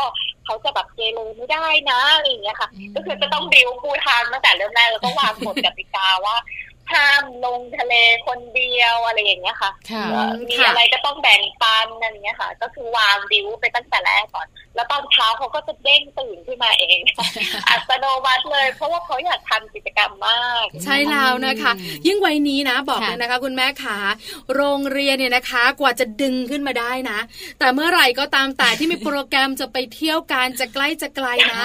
เขาจะแบบเกเรไม่ได้นะอะไรอย่างเงี้ยค่ะ ก็คือจะต้องบิวพูทางตั้งแต่เริ่มแรกแล้วก็วางกฎกติกาว่า ห้ามลงทะเลคนเดียวอะไรอย่างเงี้ยค่ะมีอะไรก็ต้องแบ่งปันอะไรเงี้ยค่ะ ก็คือวางดิวไปตั้งแต่แรกก่อน แล้วตอนเช้าเขาก็จะเด้งตื่นขึ้นมาเอง อัตโนมัติเลย เพราะว่าเขาอยากทำกิจกรรมมาก ใช่แล้วนะคะ ยิ่งวัยนี้นะ บอกเลยนะคะ คุณแม่ขาโรงเรียนเนี่ยนะคะ กว่าจะดึงขึ้นมาได้นะ แต่เมื่อไหร่ก็ตามแต่ที่มีโปรแกรมจะไปเที่ยวการจะใกล้จะไกลนะ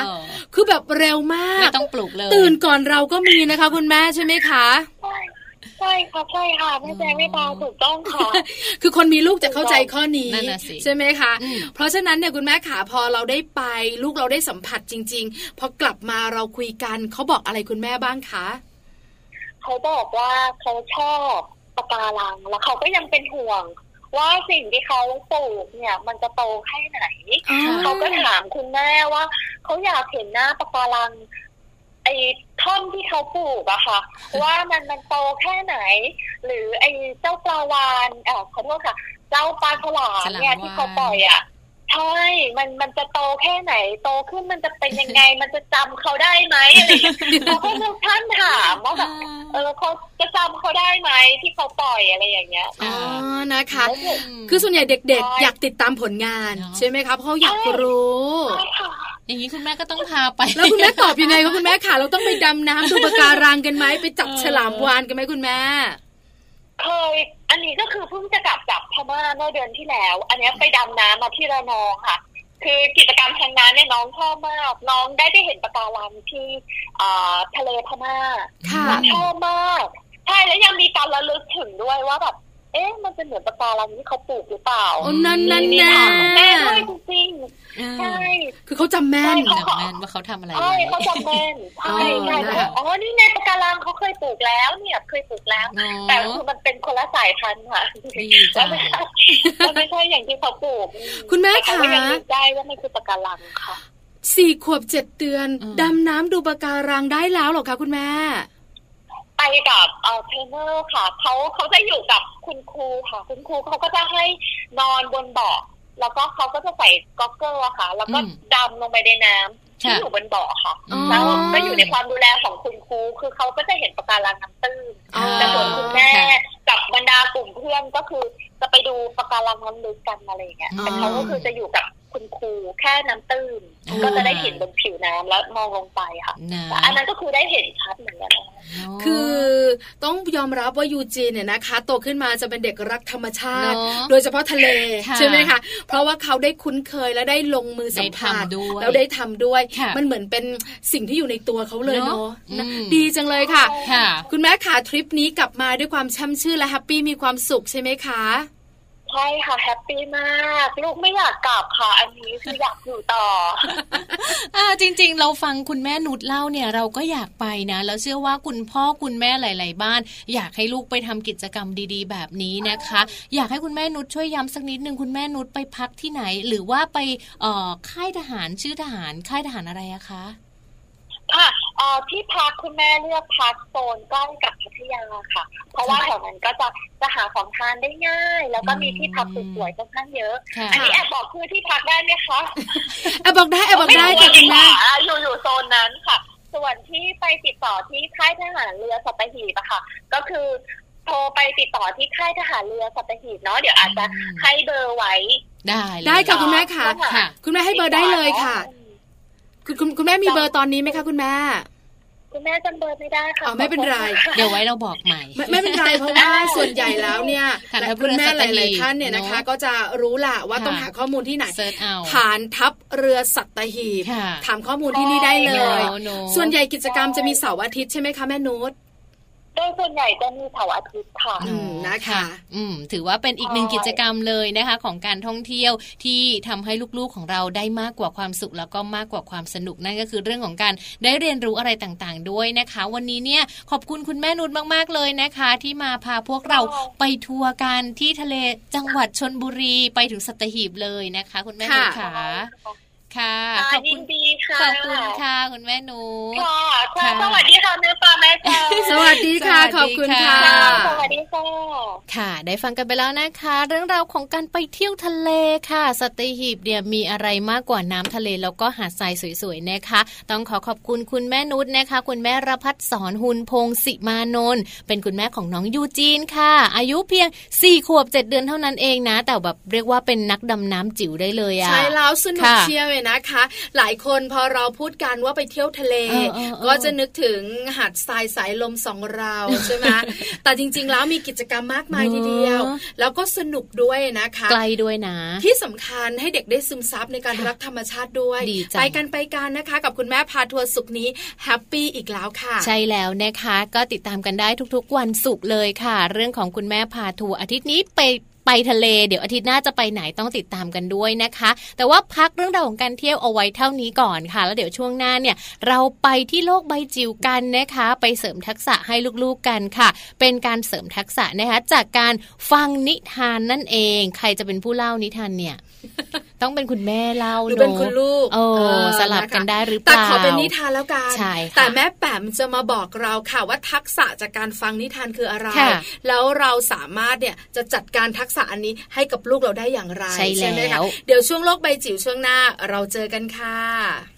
คือแบบเร็วมากไม่ต้องปลุกเลย ตื่นก่อนเราก็มีนะคะ คุณแม่ใช่ไหมคะ ใช่ค่ะใช่ค่ะแม่แจ้งไม่ตาถูกต้องค่ะ คือคนมีลูกจะเข้าใจข้อนี้ใช่ไหมคะ เพราะฉะนั้นเนี่ยคุณแม่ขาพอเราได้ไป ลูกเราได้สัมผัสจริง ๆ พอกลับมาเราคุยกันเขาบอกอะไรคุณแม่บ้างคะเขาบอกว่าเขาชอบปะการังแล้วเขาก็ยังเป็นห่วง ว่าสิ่งที่เขาปลูกเนี่ย มันจะโตแค่ไหนเขาก็ถามคุณแม่ว่าเขาอยากเห็นหน้าปะการัง ไอ้ท่อนที่เขาปลูกอะค่ะ ว่ามันมันโตแค่ไหน หรือไอ้เจ้าปลาวานเออขอโทษค่ะ เจ้าปลาฉลามเนี่ยที่เขาปล่อยอะใช่ มันมันจะโตแค่ไหน โตขึ้นมันจะเป็นยังไง มันจะจำเขาได้ไหมอะไรเขาก็จะท่านถามว่าแบบเออเขาจะจำเขาได้ไหมที่เขาปล่อยอะไรอย่างเงี้ยอ๋อนะคะ คือส่วนใหญ่เด็กๆ อยากติดตามผลงาน ใช่ไหมคะเพราะอยากรู้ อย่างนี้คุณแม่ก็ต้องพาไป แล้วคุณแม่ตอบยังไงคะคุณแม่ค่ะ เราต้องไปดำน้ำดูปะการังกันไหมไปจับฉลามวานกันไหมคุณแม่เคยอันนี้ก็คือเพิ่งจะกลับจากพม่าเมื่อเดือนที่แล้ว อันนี้ไปดำน้ำมาที่ระนองค่ะ คือกิจกรรมทางน้ำเนี่ยน้องชอบมากน้องได้ไปเห็นปะการังที่ทะเลพม่าชอบมากใช่แล้วยังมีการระลึกถึงด้วยว่าแบบ เอ๊ะมันจะเหมือนปะการังที่เขาปลูกหรือเปล่าอนั่นนั่นแน่แม่ด้วยจริงใช่คือเขาจำแม่นจำแม่นว่าเขาทำอะไรใช่เขาจำแม่นใช่ใช่อ๋อนี่ไงปะการังเขาเคยปลูกแล้ว เนี่ยเคยปลูกแล้ว แต่คือมันเป็นคนละสายพันธุ์ค่ะแล้วไม่ใช่ไม่ใช่อย่างที่เขาปลูก คุณแม่คะเขายังได้ว่ามันคือปะการังค่ะสี่ขวบเจ็ดเดือนดำน้ำดูปะการังได้แล้วหรอคะคุณแม่ ไปกับเอ่อเทรนเนอร์ค่ะเขาเขาจะอยู่กับคุณครูค่ะ คุณครูเขาก็จะให้นอนบนเบาะแล้วก็เขาก็จะใส่ goggle ค่ะ แล้วก็ดำลงไปในน้ำที่อยู่บนเบาะค่ะ แล้วก็อยู่ในความดูแลของคุณครู คือเขาก็จะเห็นปะการังน้ำตื้นแต่ส่วนคุณแม่กับบรรดากลุ่มเพื่อนก็คือจะไปดูปะการังน้ำลึกกันอะไรเงี้ยแต่เขาก็คือจะอยู่กับ คุณครูแค่น้ำตื้นก็จะได้เห็นบนผิวน้ำแล้วมองลงไปค่ะแต่อันนั้นก็คือได้เห็นชัดเหมือนกันคือต้องยอมรับว่ายูจีนเนี่ยนะคะโตขึ้นมาจะเป็นเด็กรักธรรมชาติ โดยเฉพาะทะเลใช่ไหมคะเพราะว่าเขาได้คุ้นเคยและได้ลงมือสัมผัสแล้วได้ทำด้วย มันเหมือนเป็นสิ่งที่อยู่ในตัวเขาเลยเนาะดีจังเลยค่ะ คุณแม่ขาทริปนี้กลับมาด้วยความฉ่ำชื่นและ happy มีความสุขใช่ไหมคะ ใช่ค่ะ happy มากลูกไม่อยากกลับค่ะ อันนี้คืออยากอยู่ต่ออ่าจริง ๆ เราฟังคุณแม่นุชเล่าเนี่ยเราก็อยากไปนะแล้วเชื่อว่าคุณพ่อคุณแม่หลาย ๆ บ้าน อยากให้ลูกไปทำกิจกรรมดี ๆ แบบนี้นะคะ อยากให้คุณแม่นุชช่วยย้ำสักนิดนึงคุณแม่นุชไปพักที่ไหน หรือว่าไปเอ่อค่ายทหารชื่อทหารค่ายทหารอะไรอะคะ ค่ะเอ่อที่พักคุณแม่เลือกพักโซนใกล้กับพัทยาค่ะ เพราะว่าแถวนั้นก็จะจะหาของทานได้ง่าย แล้วก็มีที่พักสวยๆค่อนข้างเยอะอันนี้แอบบอกคือที่พักได้ไหมคะแอบบอกได้แอบบอกได้ค่ะคุณแม่อยู่อยู่โซนนั้นค่ะ ส่วนที่ไปติดต่อที่ค่ายทหารเรือสัตหีบอะค่ะ ก็คือโทรไปติดต่อที่ค่ายทหารเรือสัตหีบเนาะเดี๋ยวอาจจะให้เบอร์ไว้ ได้ได้ค่ะคุณแม่ค่ะ คุณแม่ให้เบอร์ได้เลยค่ะ คุณคุณคุณแม่มีเบอร์ตอนนี้ไหมคะคุณแม่คุณแม่จำเบอร์ไม่ได้ค่ะอ๋อไม่เป็นไร เดี๋ยวไว้เราบอกใหม่ ไม่เป็นไรเพราะว่าส่วนใหญ่แล้วเนี่ยคุณแม่หลายๆท่านเนี่ยนะคะ ก็จะรู้ล่ะว่าต้องหาข้อมูลที่ไหนฐานทัพเรือสัตหีบถามข้อมูลที่นี่ได้เลย ส่วนใหญ่กิจกรรมจะมีเสาร์อาทิตย์ใช่ไหมคะแม่นุช โดยส่วนใหญ่จะมีเสาร์อาทิตย์ค่ะนะคะ อืม ถือว่าเป็นอีกหนึ่งกิจกรรมเลยนะคะ ของการท่องเที่ยวที่ทำให้ลูกๆของเราได้มากกว่าความสุขแล้วก็มากกว่าความสนุกนั่นก็คือเรื่องของการได้เรียนรู้อะไรต่างๆ ด้วยนะคะ วันนี้เนี่ยขอบคุณคุณแม่นุชมากๆเลยนะคะ ที่มาพาพวกเราไปทัวร์กันที่ทะเลจังหวัดชนบุรีไปถึงสัตหีบเลยนะคะ คุณแม่นุชค่ะ ค่ะ ขอบคุณดีค่ะ ขอบคุณค่ะ คุณแม่หนูค่ะค่ะ สวัสดีค่ะแม่ปลาแม่ปลาสวัสดีค่ะ ขอบคุณค่ะ สวัสดีค่ะ ค่ะ ได้ฟังกันไปแล้วนะคะ เรื่องราวของการไปเที่ยวทะเลค่ะ สตีหีบเนี่ยมีอะไรมากกว่าน้ำทะเลแล้วก็หาดทรายสวยๆนะคะ ต้องขอขอบคุณคุณแม่นุชนะคะ คุณแม่รพัฒสอนหุนพงศิมานนท์เป็นคุณแม่ของน้องยูจีนค่ะ อายุเพียง4ขวบ7เดือนเท่านั้นเองนะ แต่แบบเรียกว่าเป็นนักดำน้ำจิ๋วได้เลยอะใช่แล้วสนุกเชียวเลยนะคะ หลายคนพอเราพูดกันว่าไปเที่ยวทะเล ก็จะนึกถึงหาดทรายสายลมสองเราใช่ไหมแต่จริง ๆ แล้วมีกิจกรรมมากมายทีเดียว แล้วก็สนุกด้วยนะคะ ไกลด้วยนะ ที่สำคัญให้เด็กได้ซึมซับในการรักธรรมชาติด้วย ไปกันไปกันนะคะ กับคุณแม่พาทัวร์ศุกร์นี้ happy อีกแล้วค่ะ ใช่แล้วนะคะ ก็ติดตามกันได้ทุกๆวันศุกร์เลยค่ะ เรื่องของคุณแม่พาทัวร์อาทิตย์นี้ไป ไปทะเล เดี๋ยวอาทิตย์หน้าจะไปไหนต้องติดตามกันด้วยนะคะ แต่ว่าพักเรื่องราวของการเที่ยวเอาไว้เท่านี้ก่อนค่ะ แล้วเดี๋ยวช่วงหน้าเนี่ยเราไปที่โลกใบจิ๋วกันนะคะ ไปเสริมทักษะให้ลูกๆกันค่ะ เป็นการเสริมทักษะนะคะจากการฟังนิทานนั่นเอง ใครจะเป็นผู้เล่านิทานเนี่ย ต้องเป็นคุณแม่เล่าหรือเป็นคุณลูกโอ้สลับกันได้หรือเปล่าแต่ขอเป็นนิทานแล้วกันใช่แต่แม่แปมจะมาบอกเราค่ะว่าทักษะจากการฟังนิทานคืออะไร แล้วเราสามารถเนี่ยจะจัดการทักษะอันนี้ให้กับลูกเราได้อย่างไรใช่ไหมคะเดี๋ยวช่วงโลกใบจิ๋วช่วงหน้าเราเจอกันค่ะ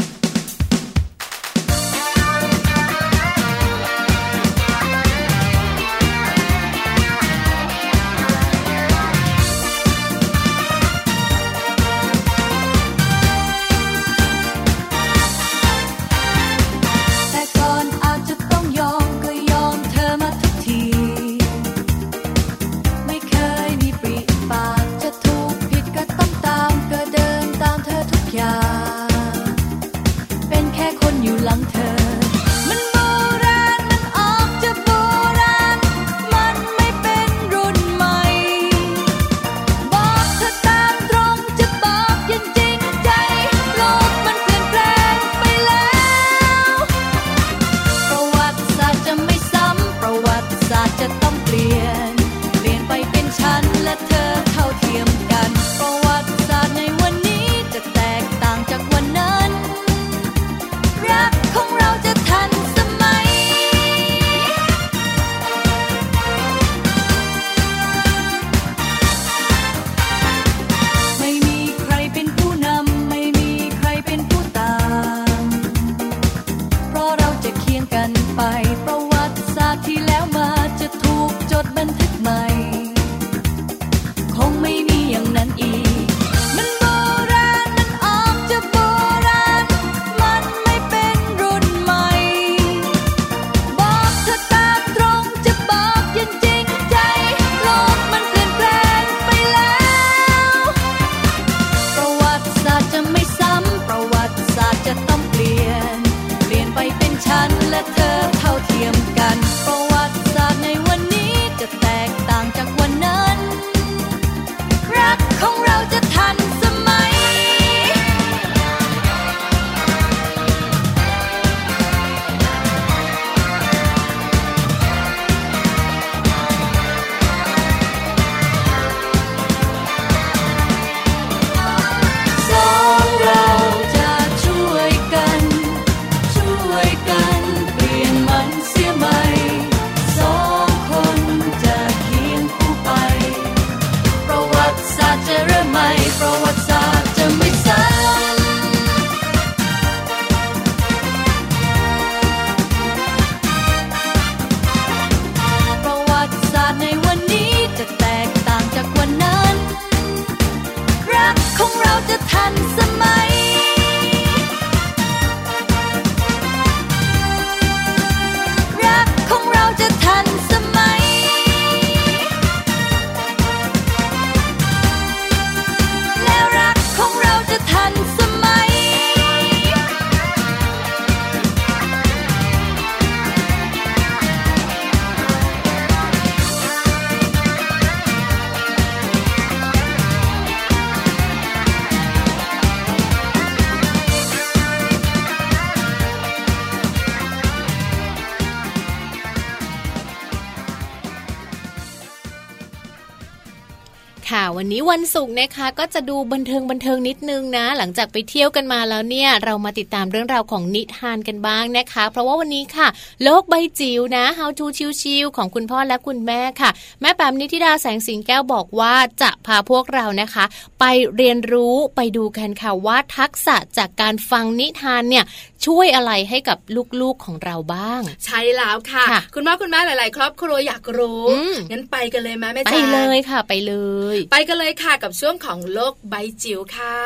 วันนี้วันศุกร์นะคะ ก็จะดูบันเทิงบันเทิงนิดนึงนะ หลังจากไปเที่ยวกันมาแล้วเนี่ย เรามาติดตามเรื่องราวของนิทานกันบ้างนะคะ เพราะว่าวันนี้ค่ะ โลกใบจิ๋วนะ How to ชิวๆของคุณพ่อและคุณแม่ค่ะ แม่แปมนิติดาแสงสิงแก้วบอกว่าจะพาพวกเรานะคะ ไปเรียนรู้ไปดูกันค่ะว่าทักษะจากการฟังนิทานเนี่ยช่วยอะไรให้กับลูกๆของเราบ้าง ใช่แล้วค่ะคุณพ่อคุณแม่หลาย ๆ ครอบครัวอยากรู้งั้นไปกันเลยไหมแม่จ๋าไปเลยค่ะ ไปเลย ไปกันเลยค่ะกับช่วงของโลกใบจิ๋วค่ะ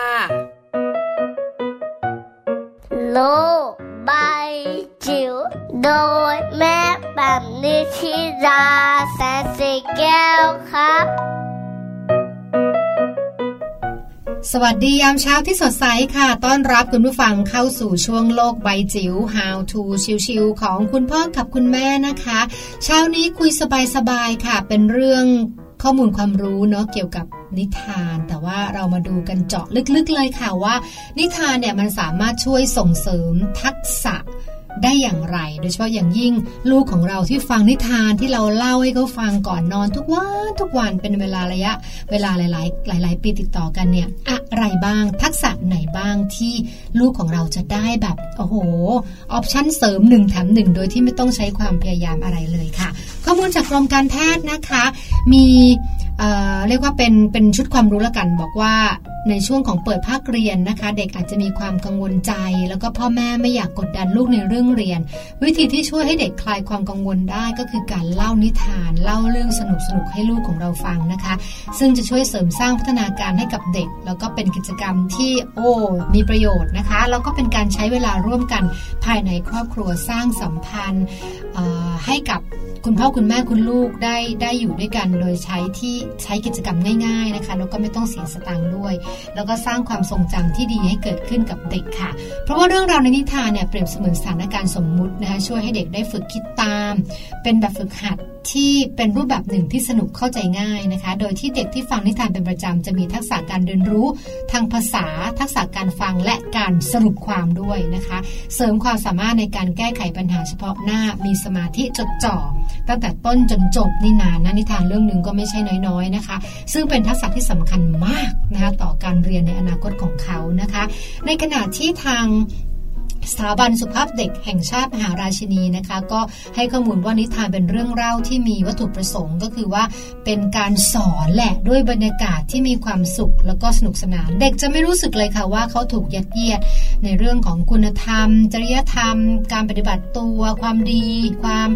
โลกใบจิ๋วโดยแม่แบบนิชิราแสนสีแก้วครับ สวัสดียามเช้าที่สดใสค่ะ ต้อนรับคุณผู้ฟังเข้าสู่ช่วงโลกใบจิ๋ว How to ชิวๆของคุณพ่อกับคุณแม่นะคะ เช้านี้คุยสบายๆค่ะ เป็นเรื่อง ข้อมูลความรู้เนาะเกี่ยวกับนิทาน แต่ว่าเรามาดูกันเจาะลึกๆเลยค่ะว่า นิทานเนี่ยมันสามารถช่วยส่งเสริมทักษะ ได้อย่างไร โดยเฉพาะอย่างยิ่งลูกของเราที่ฟังนิทานที่เราเล่าให้เขาฟังก่อนนอนทุกวันทุกวันเป็นเวลาระยะ เวลาหลาย ๆ หลาย ๆ ปีติดต่อกันเนี่ย อะไรบ้าง ทักษะไหนบ้างที่ลูกของเราจะได้แบบโอ้โหออปชั่นเสริมหนึ่งแถมหนึ่งโดยที่ไม่ต้องใช้ความพยายามอะไรเลยค่ะ ข้อมูลจากกรมการแพทย์นะคะ มี เรียกว่าเป็นเป็นชุดความรู้ละกัน บอกว่าในช่วงของเปิดภาคเรียนนะคะ เด็กอาจจะมีความกังวลใจ แล้วก็พ่อแม่ไม่อยากกดดันลูกในเรื่องเรียน วิธีที่ช่วยให้เด็กคลายความกังวลได้ก็คือการเล่านิทาน เล่าเรื่องสนุกสนุกให้ลูกของเราฟังนะคะ ซึ่งจะช่วยเสริมสร้างพัฒนาการให้กับเด็ก แล้วก็เป็นกิจกรรมที่โอ้มีประโยชน์นะคะแล้วก็เป็นการใช้เวลาร่วมกันภายในครอบครัวสร้างสัมพันธ์ให้กับ คุณพ่อคุณแม่คุณลูกได้ได้อยู่ด้วยกัน โดยใช้ที่ใช้กิจกรรมง่าย ๆนะคะ แล้วก็ไม่ต้องเสียสตังค์ด้วย แล้วก็สร้างความทรงจำที่ดีให้เกิดขึ้นกับเด็กค่ะ เพราะว่าเรื่องราวในนิทานเนี่ยเปรียบเสมือนสถานการณ์สมมุตินะคะช่วยให้เด็กได้ฝึกคิดตาม เป็นแบบฝึกหัดที่เป็นรูปแบบหนึ่งที่สนุกเข้าใจง่ายนะคะ โดยที่เด็กที่ฟังนิทานเป็นประจำจะมีทักษะการเรียนรู้ ทางภาษา ทักษะการฟังและการสรุปความด้วยนะคะ เสริมความสามารถในการแก้ไขปัญหาเฉพาะหน้า มีสมาธิจดจ่อ ตั้งแต่ต้นจนจบนี่นานนะนิทานเรื่องหนึ่งก็ไม่ใช่น้อยๆนะคะ ซึ่งเป็นทักษะที่สำคัญมากนะคะต่อการเรียนในอนาคตของเขานะคะ ในขณะที่ทาง สถาบันสุภาพเด็กแห่งชาติมหาราชินีนะคะ ก็ให้ข้อมูลว่านิทานเป็นเรื่องเล่าที่มีวัตถุประสงค์ก็คือว่าเป็นการสอนแหละด้วยบรรยากาศที่มีความสุขแล้วก็สนุกสนาน เด็กจะไม่รู้สึกเลยค่ะว่าเขาถูกยัดเยียดในเรื่องของคุณธรรม จริยธรรม การปฏิบัติตัว ความดี ความ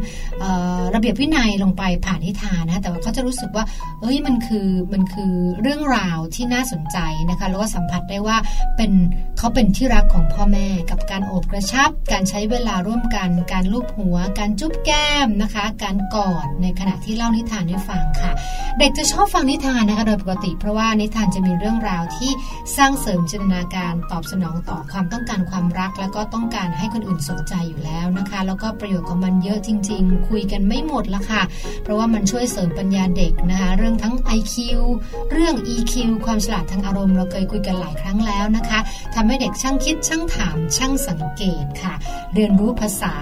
ระเบียบวินัยลงไปผ่านนิทานนะแต่ว่าเขาจะรู้สึกว่า เอ้ยมันคือมันคือเรื่องราวที่น่าสนใจนะคะแล้วก็สัมผัสได้ว่าเป็นเขาเป็นที่รักของพ่อแม่กับการอบกระชับ การใช้เวลาร่วมกัน การลูบหัว การจุ๊บแก้มนะคะ การกอดในขณะที่เล่านิทานให้ฟังค่ะ เด็กจะชอบฟังนิทานนะคะโดยปกติ เพราะว่านิทานจะมีเรื่องราวที่สร้างเสริมจินตนาการตอบสนองต่อความต้องการความรัก แล้วก็ต้องการให้คนอื่นสนใจอยู่แล้วนะคะ แล้วก็ประโยชน์ของมันเยอะจริง ๆ คุยกันไม่หมดละค่ะ เพราะว่ามันช่วยเสริมปัญญาเด็กนะคะ เรื่องทั้ง IQ เรื่อง EQ ความฉลาดทางอารมณ์เราเคยคุยกันหลายครั้งแล้วนะคะทำให้เด็กช่างคิดช่างถามช่างสังเกตค่ะ เรียนรู้ภาษา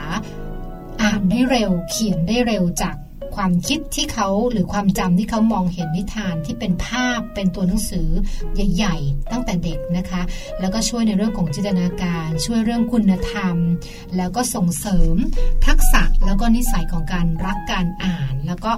อ่านได้เร็ว เขียนได้เร็วจากความคิดที่เขาหรือความจำที่เขามองเห็นนิทานที่เป็นภาพเป็นตัวหนังสือใหญ่ ๆ ตั้งแต่เด็กนะคะ แล้วก็ช่วยในเรื่องของจินตนาการ ช่วยเรื่องคุณธรรม แล้วก็ส่งเสริมทักษะแล้วก็นิสัยของการรักการอ่าน แล้วก็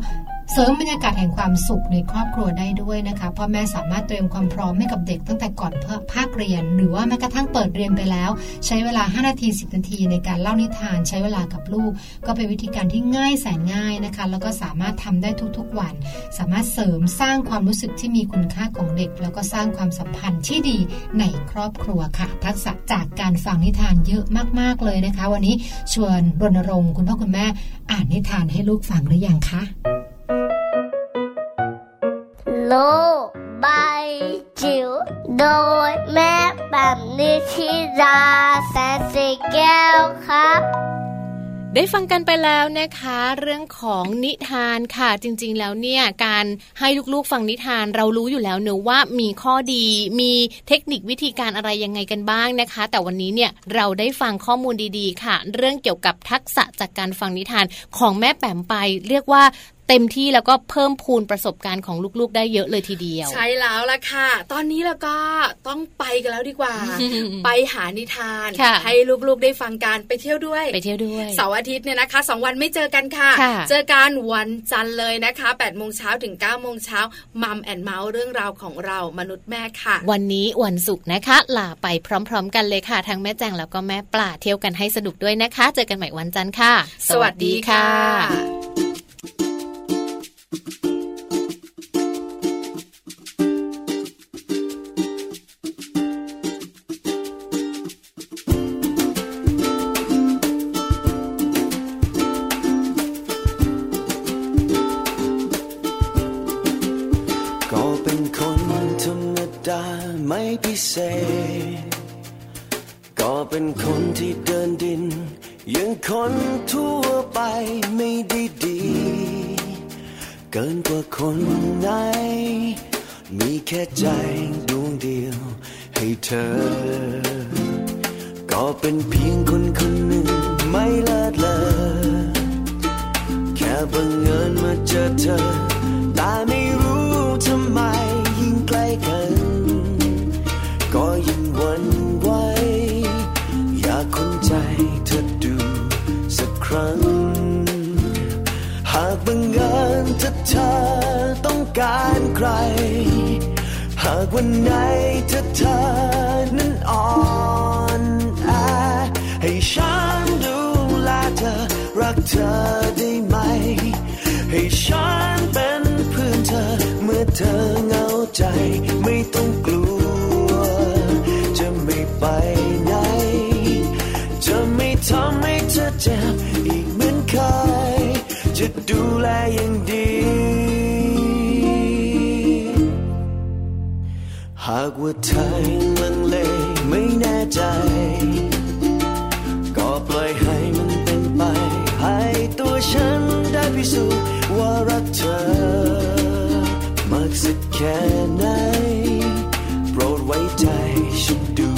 เสริมบรรยากาศแห่งความสุขในครอบครัวได้ด้วยนะคะพ่อแม่สามารถเตรียมความพร้อมให้กับเด็กตั้งแต่ก่อนภาคเรียน หรือว่าแม้กระทั่งเปิดเรียนไปแล้ว ใช้เวลา 5 นาที 10 นาทีในการเล่านิทาน ใช้เวลากับลูก ก็เป็นวิธีการที่ง่ายแสนง่ายนะคะ แล้วก็สามารถทำได้ทุกๆวัน สามารถเสริมสร้างความรู้สึกที่มีคุณค่าของเด็ก แล้วก็สร้างความสัมพันธ์ที่ดีในครอบครัวค่ะ ทักษะจากการฟังนิทานเยอะมากๆเลยนะคะ วันนี้ชวนรณรงค์คุณพ่อคุณแม่อ่านนิทานให้ลูกฟังหรือยังคะ โลกใบจิ๋วโดยแม่แบบนิชิราแสนสีแก้วครับได้ฟังกันไปแล้วนะคะ เรื่องของนิทานค่ะจริงๆแล้วเนี่ยการให้ลูกๆฟังนิทานเรารู้อยู่แล้วเนอะว่ามีข้อดี มีเทคนิควิธีการอะไรยังไงกันบ้างนะคะ แต่วันนี้เนี่ยเราได้ฟังข้อมูลดีๆ ค่ะ เรื่องเกี่ยวกับทักษะจากการฟังนิทานของแม่แป๋มไป เรียกว่า เต็มที่แล้วก็เพิ่มพูนประสบการณ์ของลูกๆ ได้เยอะเลยทีเดียว ใช่แล้วล่ะค่ะ ตอนนี้แล้วก็ต้องไปกันแล้วดีกว่า ไปหานิทาน ให้ลูกๆได้ฟังการไปเที่ยวด้วย ไปเที่ยวด้วยเสาร์อาทิตย์เนี่ยนะคะสองวันไม่เจอกันค่ะ เจอกันวันจันทร์เลยนะคะ8ปดโมงเช้าถึง9ก้าโมงเช้ามัมแอนเมาส์เรื่องราวของเรามนุษย์แม่ค่ะ วันนี้วันศุกร์นะคะลาไปพร้อม ๆ กันเลยค่ะทั้งแม่แจงแล้วก็แม่ปลาเที่ยวกันให้สนุกด้วยนะคะ เจอกันใหม่วันจันทร์ค่ะ สวัสดีค่ะ ไม่พิเศษ ก็เป็นคนที่เดินดิน ยังคนทั่วไปไม่ได้ดี เกินกว่าคนไหน มีแค่ใจดวงเดียวให้เธอ ก็เป็นเพียงคนคนหนึ่งไม่เลิศเลอแค่บังเอิญมาเจอเธอแต่ไม่ เธอต้องการใคร หากวันไหนถ้าเธอนั้นอ่อนแอให้ฉันดูแลเธอรักเธอได้ไหม ให้ฉันเป็นเพื่อนเธอเมื่อเธอเหงาใจไม่ต้องกลัวากว่าเธอยังลังเลไม่แน่ใจ ก็ปล่อยให้มันเป็นไป ให้ตัวฉันได้พิสูจน์ว่ารักเธอ มากสักแค่ไหน โปรดไว้ใจฉันดู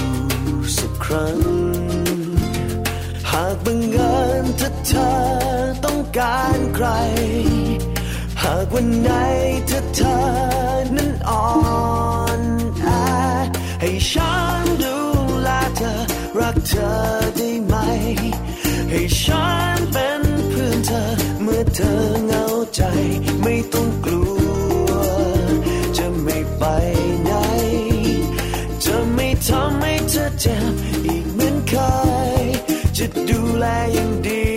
สักครั้ง หากบังเอิญถ้าเธอต้องการใคร หากวันไหนถ้าเธอนั้นอ่อน ให้ฉันดูแลเธอรักเธอได้ไหม ให้ฉันเป็นเพื่อนเธอเมื่อเธอเหงาใจไม่ต้องกลัว จะไม่ไปไหน จะไม่ทำให้เธอเจ็บอีกเหมือนเคยจะดูแลอย่างดี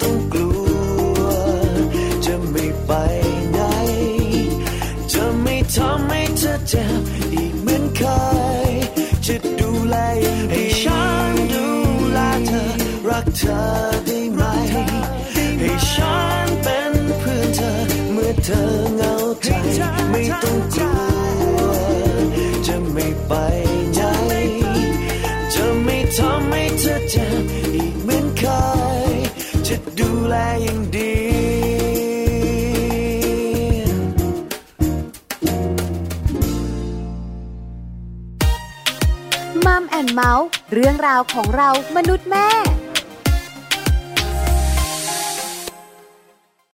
ต้องกลัว จะไม่ไปไหน จะไม่ทำให้เธอเจ็บอีกเหมือนเคย จะดูแลให้ฉันดูแลเธอ รักเธอได้ไหม ให้ฉันเป็นเพื่อนเธอ เมื่อเธอเหงาใจ ไม่ต้องกลัว จะไม่ไปไหน จะไม่ทำให้เธอเจ็บ แลอย่างดีมัมแอนเมาส์เรื่องราวของเรามนุษย์แม่